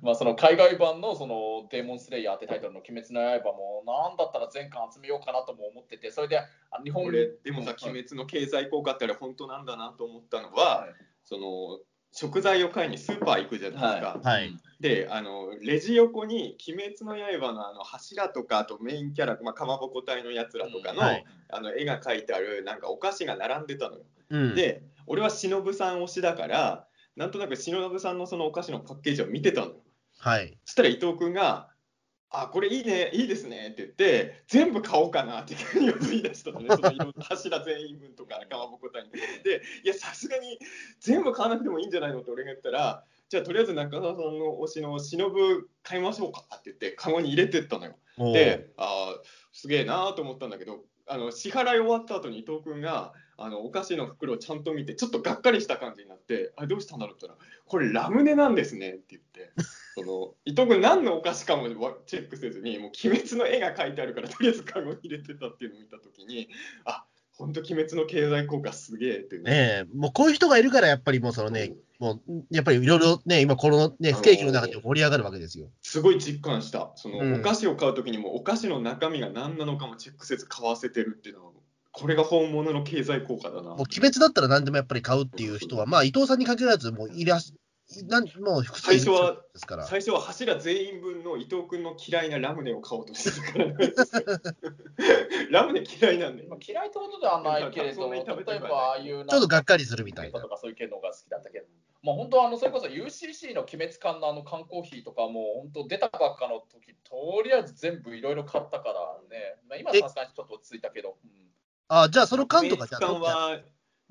まあその海外版のそのデーモンスレイヤーってタイトルの鬼滅の刃も、なんだったら全巻集めようかなとも思ってて、それであ日本俺、でもさ、うん鬼滅の経済効果ってあれ本当なんだなと思ったのは、はいその食材を買いにスーパー行くじゃないですか。はいであのレジ横に「鬼滅の刃」のあの柱とかあとメインキャラ、まあ、かまぼこ隊のやつらとかの,、はいあの絵が描いてあるなんかお菓子が並んでたのよ。うん、で俺は忍さん推しだからなんとなく忍さんのそのお菓子のパッケージを見てたのよ。はい。そしたら伊藤君が「あこれいいねいいですね」って言って全部買おうかなって言い出したのね そのいろんな柱全員分とかかまぼこ隊に。でいやさすがに全部買わなくてもいいんじゃないのって俺が言ったらじゃあとりあえず中澤さんの推しの忍買いましょうかって言ってカゴに入れてったのよ。であーすげえなと思ったんだけどあの支払い終わった後に伊藤君があのお菓子の袋をちゃんと見てちょっとがっかりした感じになってあどうしたんだろうって言ったらこれラムネなんですねって言ってその伊藤君何のお菓子かもわチェックせずにもう鬼滅の絵が描いてあるからとりあえずカゴに入れてたっていうのを見た時にあ本当鬼滅の経済効果すげえってね。ねえ、もうこういう人がいるから、やっぱりもうそのね、もうやっぱりいろいろね、今このね、不景気の中で盛り上がるわけですよ。すごい実感した。その、うん。お菓子を買う時にもお菓子の中身が何なのかもチェックせず買わせてるっていうのはこれが本物の経済効果だな。もう鬼滅だったら何でもやっぱり買うっていう人は、まあ伊藤さんに限らず、もういらし、なんもう最初はですから。最初は柱全員分の伊藤君の嫌いなラムネを買おうとしてるから。ラムネ嫌いなんだよまあ、嫌いってことではないけれど、例えばああいうな。んちょっとがっかりするみたいな。と。かそういう系のが好きだったけど、まあ、本当あのそれこそ UCC の鬼滅館のあの缶コーヒーとかも本当出たばっかの時とりあえず全部いろいろ買ったからね、まあ、今えさすがにちょっと落ち着いたけど、うん。あ、じゃあその缶とか、じゃ缶あ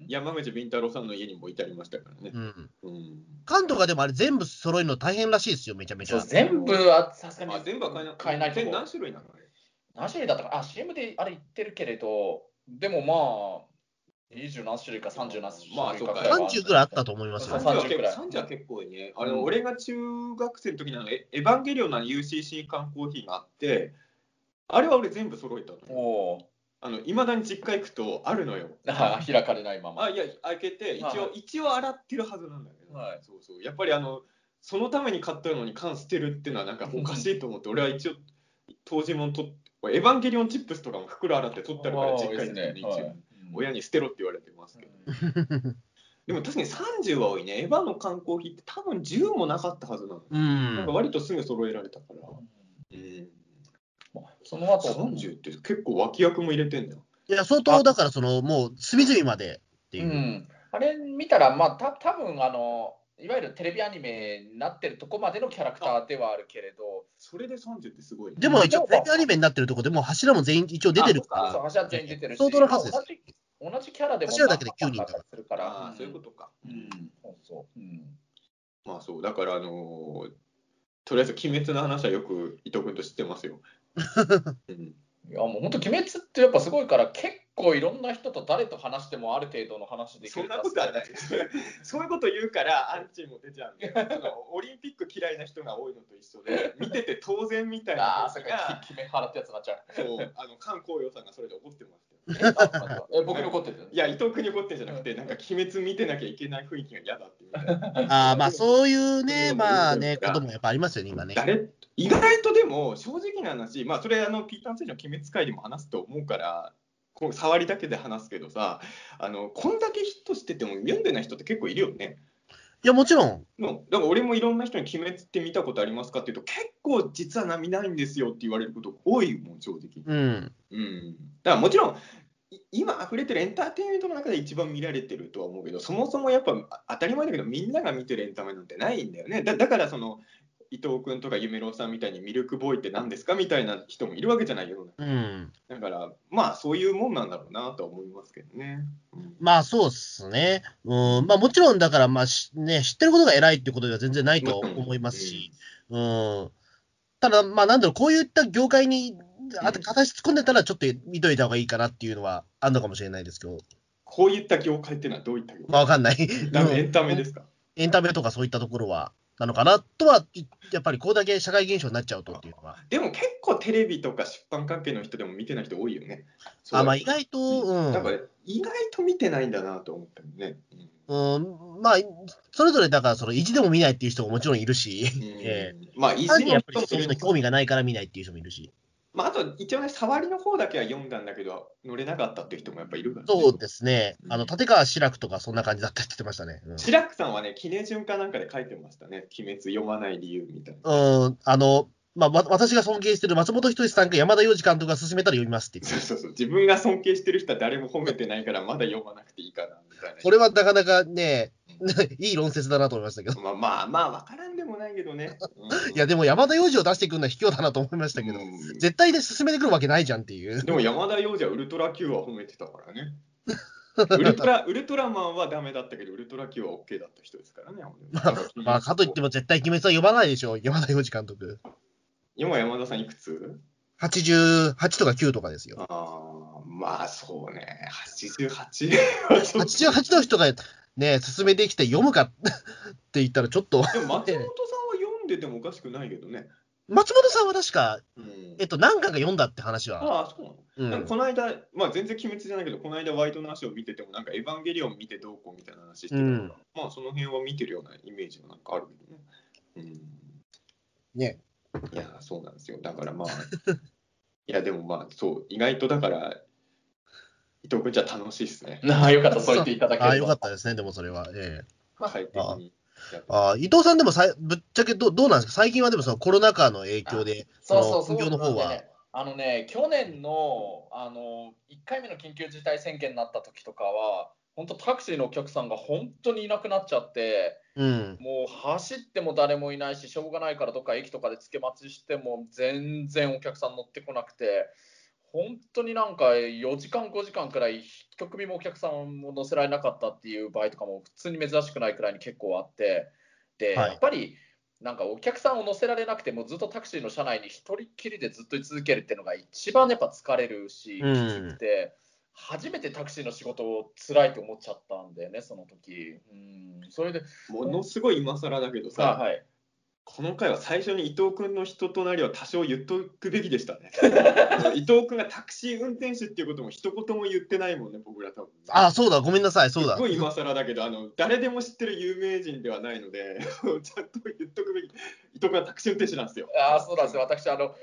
山口敏太郎さんの家にも置いてありましたからね。う、ん。うん。缶とかでもあれ全部揃えるの大変らしいですよ、めちゃめちそうゃ。全部はさすがにあ全部は買えない買えないと何種類なのあれ。何種類だったか。なあ CM であれ言ってるけれどでもまあ20何種類か30何種類か。まあそうか。ぐらいは30ぐらいあったと思いますよ。そう。30は30くらい。結構30は結構ね、あのうん。俺が中学生の時のエエヴァンゲリオンの UCC 缶コーヒーがあって、あれは俺全部揃えたの。おおあの未だに実家行くとあるのよ。あ開かれないまま。あいや開けて一応、はい。一応洗ってるはずなんだけど、はい。そうそう。やっぱりあのそのために買ったのに缶捨てるっていうのはなんかおかしいと思って俺は一応当時もとエヴァンゲリオンチップスとかも袋洗って取ってあるから実家にね。一応、はい。親に捨てろって言われてますけど、でも確かに30は多いね。エヴァの缶コーヒーって多分10もなかったはずなの、うなん。かん。割とすぐ揃えられたから、うん。うん、まあその後30って結構脇役も入れてんだよいや、相当だから、その、もう隅々までっていうう。ん、あれ見たら、まあ、た多分あのいわゆるテレビアニメになってるとこまでのキャラクターではあるけれど、それで30ってすごいねでも一応、テレビアニメになってるとこでもう柱も全員一応出てるから。あそう、柱全員出てるし、相当な数です同じ同じキャラでも柱だけで9人何かするから、そういうことか、うん、そうそう、うん。まあそうだからあのーとりあえず鬼滅の話はよく伊藤君と知ってますよ、うんいやもう本当、鬼滅ってやっぱすごいから、結構いろんな人と誰と話してもある程度の話できるそんなことはない。そう いうこと言うからアンチも出ちゃうんで、オリンピック嫌いな人が多いのと一緒で、見てて当然みたいあなあ、が、決め払ってやつになっちゃう。そうあの菅光陽さんがそれで怒ってましたよ。えあそうなんだえ僕に怒ってるい？や、伊藤君に怒ってんじゃなくて、なんか鬼滅見てなきゃいけない雰囲気が嫌だっていう。ああ、まあそういうね、まあね、こともやっぱありますよね、今ね。誰？意外とでも正直な話、まあそれあのピーターン・セイの鬼滅会でも話すと思うから、こう触りだけで話すけどさ、あのこんだけヒットしてても読んでない人って結構いるよね。いや、もちろん。のだから俺もいろんな人に鬼滅って見たことありますかって言うと結構実はな見ないんですよって言われることが多いもん正直。うん。うん、だからもちろんい今溢れてるエンターテインメントの中で一番見られてるとは思うけどそもそもやっぱあ当たり前だけどみんなが見てるエンタメなんてないんだよねだだからその伊藤君とか夢郎さんみたいにミルクボーイって何ですかみたいな人もいるわけじゃないよ。うん。だから、まあそういうもんなんだろうなとは思いますけどね。うんまあそうですね。うん。まあもちろんだから、まあしね、知ってることが偉いってことでは全然ないと思いますし。うん。ただ、まあなんだろう、こういった業界に、あと形突っ込んでたらちょっと見といた方がいいかなっていうのはあるのかもしれないですけど。こういった業界っていうのはどういった業界？まあわかんない。エンタメですか？エンタメとかそういったところは、なのかなとは、やっぱりこれだけ社会現象になっちゃうとっていうのは。でも結構テレビとか出版関係の人でも見てない人多いよね。あ、まあ意外と、うん。なんか意外と見てないんだなと思ったよね。うん、まあ、それぞれだから、その意地でも見ないっていう人ももちろんいるし、うんえまあ、意地の単にやっぱり人もそういうの興味がないから見ないっていう人もいるし。まあ、あと一応ね、触りの方だけは読んだんだけど、乗れなかったっていう人もやっぱいるから、ね。そうですね。うんあの、立川志らくとかそんな感じだったって言ってましたね。うん志らくさんはね、記念順かなんかで書いてましたね。鬼滅読まない理由みたいな。うん、あの、まあ、わ私が尊敬してる松本人志さんか山田洋次監督が勧めたら読みますって言ってそうそうそう。自分が尊敬してる人は誰も褒めてないから、まだ読まなくていいかな、みたいな。これはなかなかね、いい論説だなと思いましたけど。まあまあまあ、わからんでもないけどね。うんいや、でも山田洋次を出してくるのは卑怯だなと思いましたけど、うん絶対で進めてくるわけないじゃんっていう。でも山田洋次はウルトラ Q は褒めてたからね。ウルトラウルトラマンはダメだったけど、ウルトラ Q は OK だった人ですからね。まあ、かといっても絶対鬼滅は読まないでしょ、山田洋次監督。今山田さんいくつ？88とか9とかですよ。ああ、まあそうね。88? 88の人がね、進めてきて読むか って言ったらちょっと、でも松本さんは読んでてもおかしくないけどね。松本さんは確か、うんえっと、何回か読んだって話は。ああ、そうなの、うんこの間、まあ全然鬼滅じゃないけど、この間ワイドナショー見てても、なんかエヴァンゲリオン見てどうこうみたいな話してたから、うんまあその辺は見てるようなイメージはなんかあるけどね。うんね。いや、そうなんですよ。だからまあ、いや、でもまあ、そう、意外とだから、伊藤君じゃ楽しいですね。な あ、よかった、そう言っていただけると。ああ、よかったですね、でもそれは。ええ快適。ああ伊藤さんでもさいぶっちゃけどどうなんですか？最近はでもそのコロナ禍の影響で、そうそうそう。の本業の方は。ねあのね、去年のあの1回目の緊急事態宣言になった時とかは、本当タクシーのお客さんが本当にいなくなっちゃって、うん。もう走っても誰もいないし、しょうがないからどっか駅とかでつけ待ちしても全然お客さん乗ってこなくて、本当になんか4時間、5時間くらい、一組もお客さんも乗せられなかったっていう場合とかも普通に珍しくないくらいに結構あって、で、はい。やっぱりなんかお客さんを乗せられなくてもずっとタクシーの車内に一人っきりでずっと居続けるっていうのが一番やっぱ疲れるし、うん。きつくて、初めてタクシーの仕事を辛いと思っちゃったんだよね、その時。うん。それで、ものすごい今更だけどさ、さはい、この回は最初に伊藤君の人となりを多少言っとくべきでしたね。伊藤君がタクシー運転手っていうことも一言も言ってないもんね、僕ら多分。ああ、そうだ、ごめんなさい、そうだす。ごい今更だけど、あの誰でも知ってる有名人ではないので、ちゃんと言っとくべき。伊藤君はタクシー運転手なんですよ。あーそうなんですよ、私あの、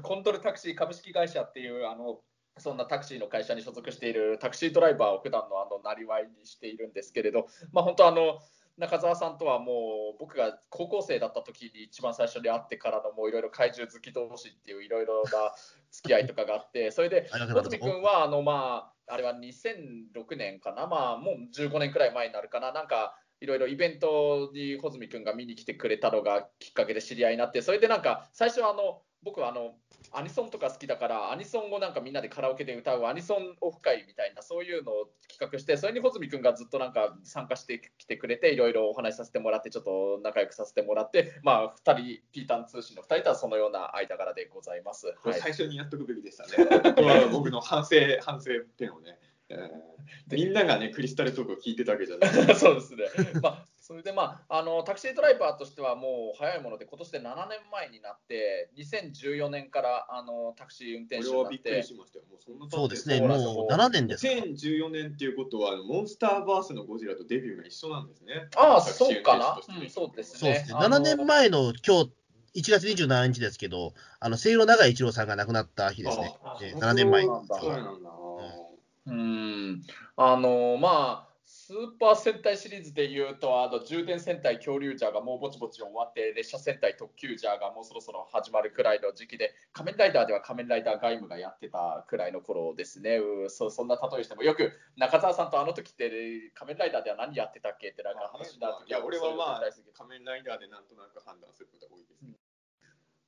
コントルタクシー株式会社っていうあの、そんなタクシーの会社に所属しているタクシードライバーを普段のあのなりわいにしているんですけれど、まあ、本当あの、中澤さんとはもう僕が高校生だった時に一番最初に会ってからのもういろいろ怪獣好き同士っていういろいろな付き合いとかがあって、それでありがとう小泉ございます。君はあの、まあ、あれは2006年かな、まあ、もう15年くらい前になるかな、なんかいろいろイベントに穂積君が見に来てくれたのがきっかけで知り合いになって、それでなんか最初はあの僕はあのアニソンとか好きだから、アニソンをなんかみんなでカラオケで歌うアニソンオフ会みたいな、そういうのを企画して、それに穂積君がずっとなんか参加してきてくれて、いろいろお話しさせてもらって、ちょっと仲良くさせてもらって、まあ、2人、ピータン通信の2人とはそのような間柄でございます。はい最初にやっとくべきでしたね。僕の反省、反省点をね。え ーみんながね、クリスタルトークを聞いてたわけじゃない。そうですね。まあ、それでまあ、あのタクシードライバーとしてはもう早いもので、今年で7年前になって、2014年からあのタクシー運転手になっこれはびっくりて、しましたよ。もうそうですね、もう7年ですか。2014年っていうことは、あのモンスターバースのゴジラとデビューが一緒なんですね。ああ、そうかなうん、そうですね。そうですね。あの7年前の今日、1月27日ですけど、あの、清野長井一郎さんが亡くなった日ですねあ。えー7年前。そうなんだそうなんだ。うん、あのまあ、すーパー戦隊シリーズでいうと、あの充電戦隊恐竜ジャーがもうぼちぼち終わって、列車戦隊特急ジャーがもうそろそろ始まるくらいの時期で、仮面ライダーでは仮面ライダーガイムがやってたくらいの頃ですね。うそそんな例えしても、よく中澤さんとあの時って仮面ライダーでは何やってたっけってなんか話になる時いや、俺はまあそういうの大好き、仮面ライダーでなんとなく判断することが多いですね。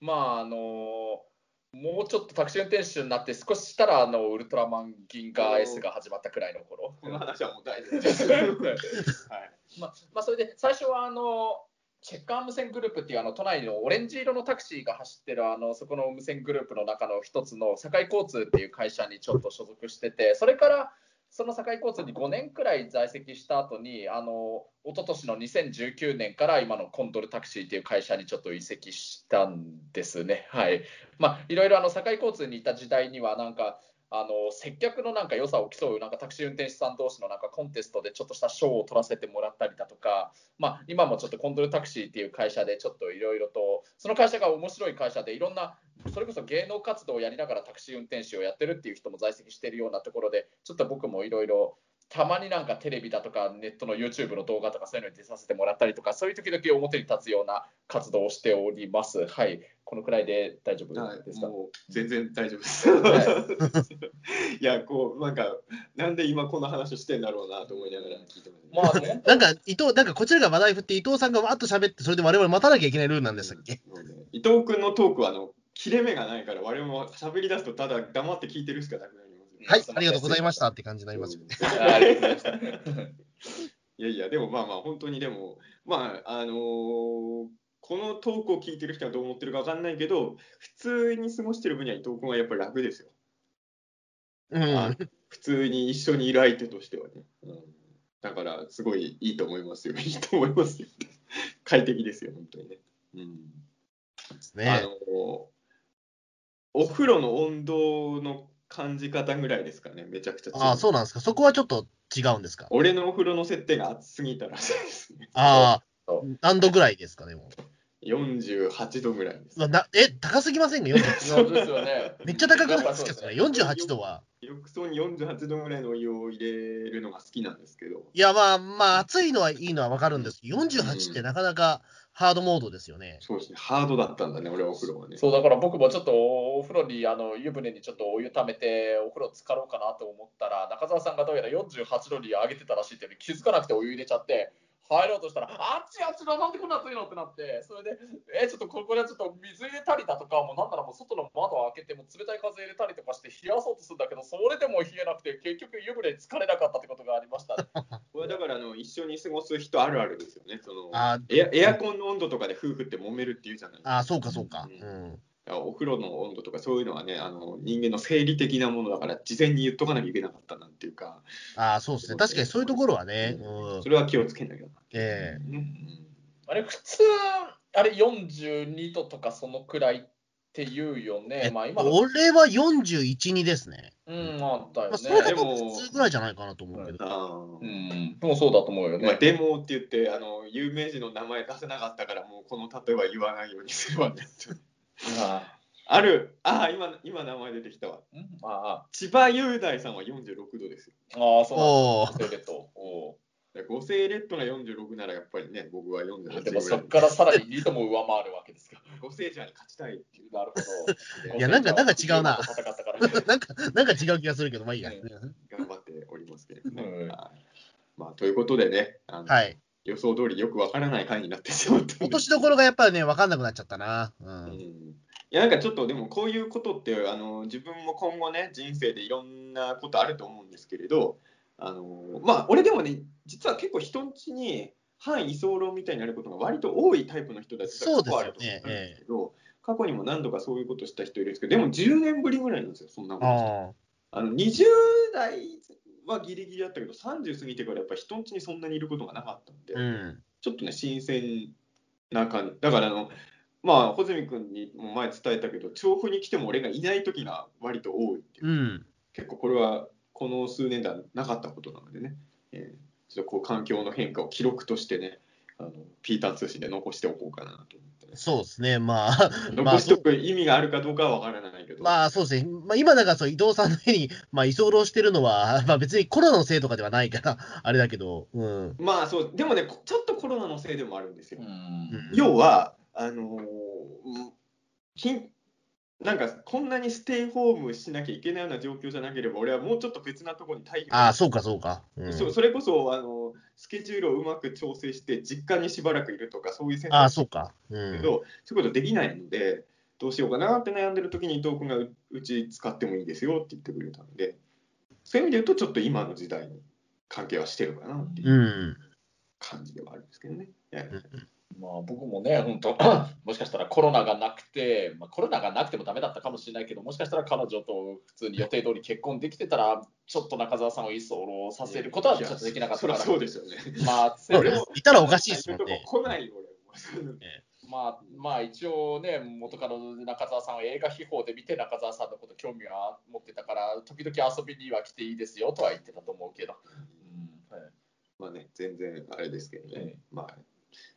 まああのもうちょっとタクシー運転手になって少ししたらあのウルトラマン銀河 S が始まったくらいの頃。この話はもう大丈夫です。はい。まあまあ、それで最初はあのチェッカー無線グループっていうあの都内のオレンジ色のタクシーが走ってるあのそこの無線グループの中の一つの堺交通っていう会社にちょっと所属しててそれからその堺交通に5年くらい在籍した後にあの一昨年の2019年から今のコンドルタクシーっていう会社にちょっと移籍したんですね。はい。まあいろいろあの堺交通にいた時代にはなんかあの接客のなんか良さを競うなんかタクシー運転手さん同士のなんかコンテストでちょっとした賞を取らせてもらったりだとか、まあ、今もちょっとコンドルタクシーっていう会社でちょっといろいろとその会社が面白い会社でいろんなそれこそ芸能活動をやりながらタクシー運転手をやってるっていう人も在籍しているようなところでちょっと僕もいろいろたまになんかテレビだとかネットの YouTube の動画とかそういうのに出させてもらったりとかそういう時々表に立つような活動をしております。はい、このくらいで大丈夫はいですか？もう全然大丈夫です。いや、こう、なんか、なんで今この話してんだろうなと思いながら聞いてます、まあね なんか、伊藤、なんかこちらが話題振って、伊藤さんがわーっと喋って、それで我々待たなきゃいけないルールなんでしたっけもうね伊藤君のトークはあの切れ目がないから、我々も喋り出すとただ黙って聞いてるしかなくなりますよね。はい、ありがとうございましたって感じになりますよね。ありがとうございました。いやいや、でもまあまあ、本当にでも、まあ、あのーこのトークを聞いてる人はどう思ってるか分かんないけど、普通に過ごしてる分には伊藤君はやっぱり楽ですよ。うん。あ普通に一緒にいる相手としてはね。うん、だから、すごいいいと思いますよ。いいと思いますよ。快適ですよ、本当にね。うんあねのお風呂の温度の感じ方ぐらいですかね、めちゃくちゃ。ああ、そうなんですか。そこはちょっと違うんですか？俺のお風呂の設定が暑すぎたらしいですね。ああ何度ぐらいですか、でも。48度ぐらいです。うわなえ、高すぎませんか ?48 そうですよね。めっちゃ高くないですか、それ。そう48度は。浴槽に48度ぐらいのお湯を入れるのが好きなんですけど、いや、まあ、まあ、暑いのはいいのはわかるんですけど、48ってなかなかハードモードですよね。そうですね、ハードだったんだね、俺はお風呂はね。そうだから僕もちょっとお風呂にあの湯船にちょっとお湯ためてお風呂浸かろうかなと思ったら中澤さんがどうやら48度に上げてたらしいっていうのに気づかなくてお湯入れちゃって入ろうとしたらあっちあっちだなんでこんな暑いのってなってそれでえちょっとここでちょっと水入れたりだとかもうなんならもう外の窓を開けても冷たい風入れたりとかして冷やそうとするんだけどそれでも冷えなくて結局湯船に浸かれなかったってことがありました、ね、これだからあの一緒に過ごす人あるあるですよね。そのあエアエアコンの温度とかで夫婦って揉めるっていうじゃないですか。ああ、そうか、そうか。ううんん。お風呂の温度とかそういうのはね、あの人間の生理的なものだから、事前に言っとかなきゃいけなかったなんていうか、ああ、そうですね。確かにそういうところはね。うんそ。れは気をつけなきゃな。ええねあれ普通あれ42度とかそのくらいって言うよね、まあ今の俺は41、2ですね。うん、あったよまあ、それ。でも普通ぐらいじゃないかなと思うけど。あうーん、でもそうだと思うよまあ、ね。デモって言ってあの、有名人の名前出せなかったから、もうこの例えは言わないようにするわね。あある、ああ、今、今名前出てきたわ。あ、千葉雄大さんは46度ですよ。あ、ああそうなんだ。セレット。お五星レッドが46ならやっぱりね、僕は48ーぐらい。でもそこからさらに2度も上回るわけですか。五星ジャーに勝ちたいっていう。なるほど。いやなんかなんか違うな。なんか、なんか違う気がするけど、まあいいや。頑張っておりますけれどね。うんはいまあ、ということでね、はい。予想通りよくわからない回になってしまった。落としどころがやっぱりね、分かんなくなっちゃったな。う。うん。んいやなんかちょっとでもこういうことってあの自分も今後ね人生でいろんなことあると思うんですけれどあのまあ俺でもね実は結構人んちに反居候みたいになることが割と多いタイプの人だってそうですよね。過去あると思うんですけど、過去にも何度かそういうことした人いるんですけどでも10年ぶりぐらいなんですよそんなことあの20代はギリギリだったけど30過ぎてからやっぱ人んちにそんなにいることがなかったんで、あ。うん。ちょっとね、新鮮な感じ。だからあの、まあ、穂積君にも前伝えたけど、調布に来ても俺がいない時が割と多いっていううん。結構これはこの数年ではなかったことなのでね、えーちょっとこう環境の変化を記録としてね、あのピーター通信で残しておこうかなと思ってね。そうですね。まあ、まあ残しておく意味があるかどうかは分からないけど。まあそうですね、まあ、今だからそう伊藤さんの家に、まあ、居候してるのは、まあ、別にコロナのせいとかではないから、あれだけど、うん。まあそう、でもね、こちょっとコロナのせいでもあるんですよ。うん要は、あのーうんきんなんかこんなにステイホームしなきゃいけないような状況じゃなければ、俺はもうちょっと別なところに退避ああ、そうか、そうか。うん、そそれこそあのスケジュールをうまく調整して、実家にしばらくいるとか、そういう選ああ、択肢そうか。うだけん。ど、そういうことできないので、どうしようかなって悩んでる時に伊藤君がううち使ってもいいですよって言ってくれたので、そういう意味で言うと、ちょっと今の時代に関係はしてるかなっていううん感じではあるんですけどね。ええまあ、僕もね、本当、もしかしたらコロナがなくて、まあ、コロナがなくてもダメだったかもしれないけど、もしかしたら彼女と普通に予定通り結婚できてたら、ちょっと中澤さんを居候させることはちょっとできなかったから、そうですよね。まあ、そう俺もいたらおかしいですもんね。来ないよ、俺も。まあ、まあ、一応ね、元カノの中澤さんは映画秘宝で見て中澤さんのこと興味は持ってたから、時々遊びには来ていいですよとは言ってたと思うけど。うんはいまあね、全然あれですけどね。えまあ、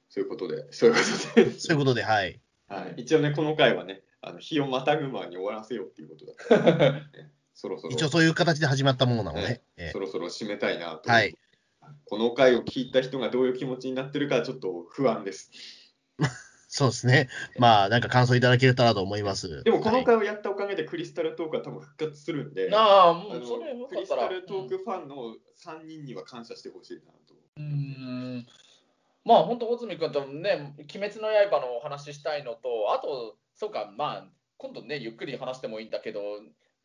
そういうことで、そういうことで。そういうことで、はい。はい、一応ね、この回はね、あの日をまたぐ前に終わらせようっていうことだったので、ね そろそろ、一応そういう形で始まったものなので、ええそろそろ締めたいなと。はい。この回を聞いた人がどういう気持ちになってるか、ちょっと不安です。そうですね。まあ、なんか感想いただけたらと思います。でも、このはい回をやったおかげで、クリスタルトークは多分復活するんで、なあ、あもうのそれよクリス。タルトークファンの3人には感謝してほしいなと。うんまあ本当、穂積君とね、鬼滅の刃のお話ししたいのと、あと、そうか、まあ、今度ね、ゆっくり話してもいいんだけど、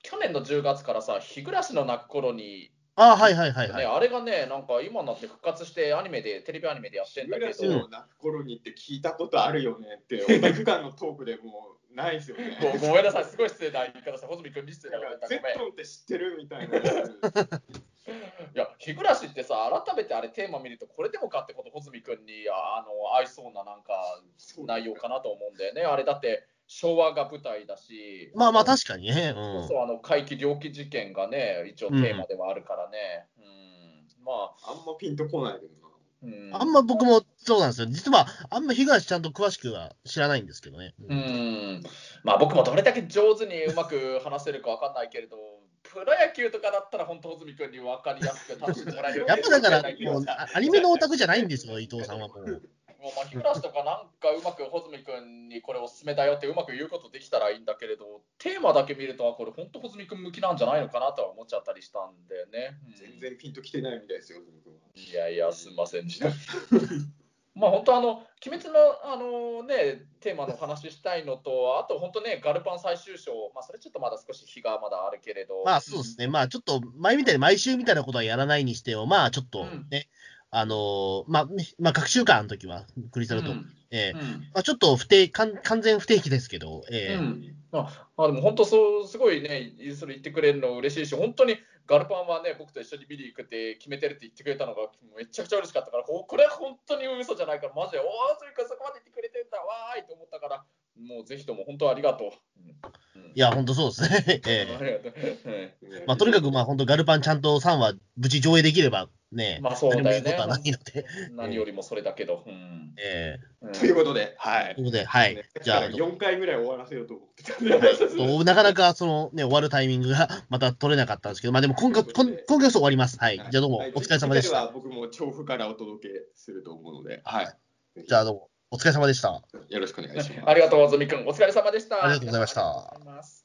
去年の10月からさ、日暮らしの泣く頃に、あはいはいはいはね、い。あれがね、なんか今になって復活して、アニメで、テレビアニメでやってんだけ日暮らしど、の泣く頃にって聞いたことあるよねって、オタク間のトークでもうないですよね。ごごめんなさい、すごい失礼な言い方した、穂積君に失礼なかなんこと言った、ごめん。ゼットンって知ってるみたいな。いや、日暮らしってさ、改めてあれテーマ見ると、これでもかってこと、穂積君にあの合いそうななんか内容かなと思うんだよね。あれだって昭和が舞台だし、まあまあ確かにね。うん。そうあの怪奇猟奇事件がね、一応テーマではあるからね。うん、まあ、あんまピンとこないけどな。うん、あんま僕もそうなんですよ。実は、あんま東ちゃんと詳しくは知らないんですけどね。うん、まあ僕もどれだけ上手にうまく話せるかわかんないけれど、プロ野球とかだったら本当、穂積君に分かりやすく楽しんでもらえるやっぱだから、もうアニメのオタクじゃないんですよ、伊藤さんはもう。うまあ日暮らしとかなんかうまく穂積君にこれおすすめだよってうまく言うことできたらいいんだけれど、テーマだけ見ると、あこれ本当穂積君向きなんじゃないのかなとは思っちゃったりしたんだよね。うん全然ピンときてないみたいですよ、いやいや、すみませんでした。まあ本当あの、鬼滅のあの、ね、テーマの話したいのと、あと本当ね、ガルパン最終章、まあ、それちょっとまだ少し日がまだあるけれど、まあそうですね。まあちょっと前みたいに毎週みたいなことはやらないにしても、まあちょっとね、あのーまあ、まあ、各週間の時は、クリスタルと、うん。ええ。うん。まあ、ちょっと不定完完全不定期ですけど、ええ。うん。ああでも本当そう、すごいね、それ言ってくれるの嬉しいし、本当にガルパンはね、僕と一緒に見に行くって決めてるって言ってくれたのがめちゃくちゃ嬉しかったから、ここれは本当に嘘じゃないから、マジで、おお、それかそこまで言ってくれてんだ、わーいと思ったから、もうぜひとも本当ありがとう。うんいや、本当そうですね。ええありがとう。はいねまあ、とにかく、まあ、本当ガルパンちゃんと3話、無事上映できればね、まあそうだよね何も言うことはないので、何よりもそれだけど。うんえうんということで、はいえという。ことで、はい。じゃあ、4回ぐらい終わらせようと思ってたんで、となかなかその、ね、終わるタイミングが また取れなかったんですけど、まあでも今回、今今回こそ終わります。はい。じゃあどうも、はいお疲れ様でした。僕も調布からお届けすると思うので、はい。じゃあどうも、お疲れ様でした。よろしくお願いします。ありがとう、ずみくん。お疲れ様でした。ありがとうございました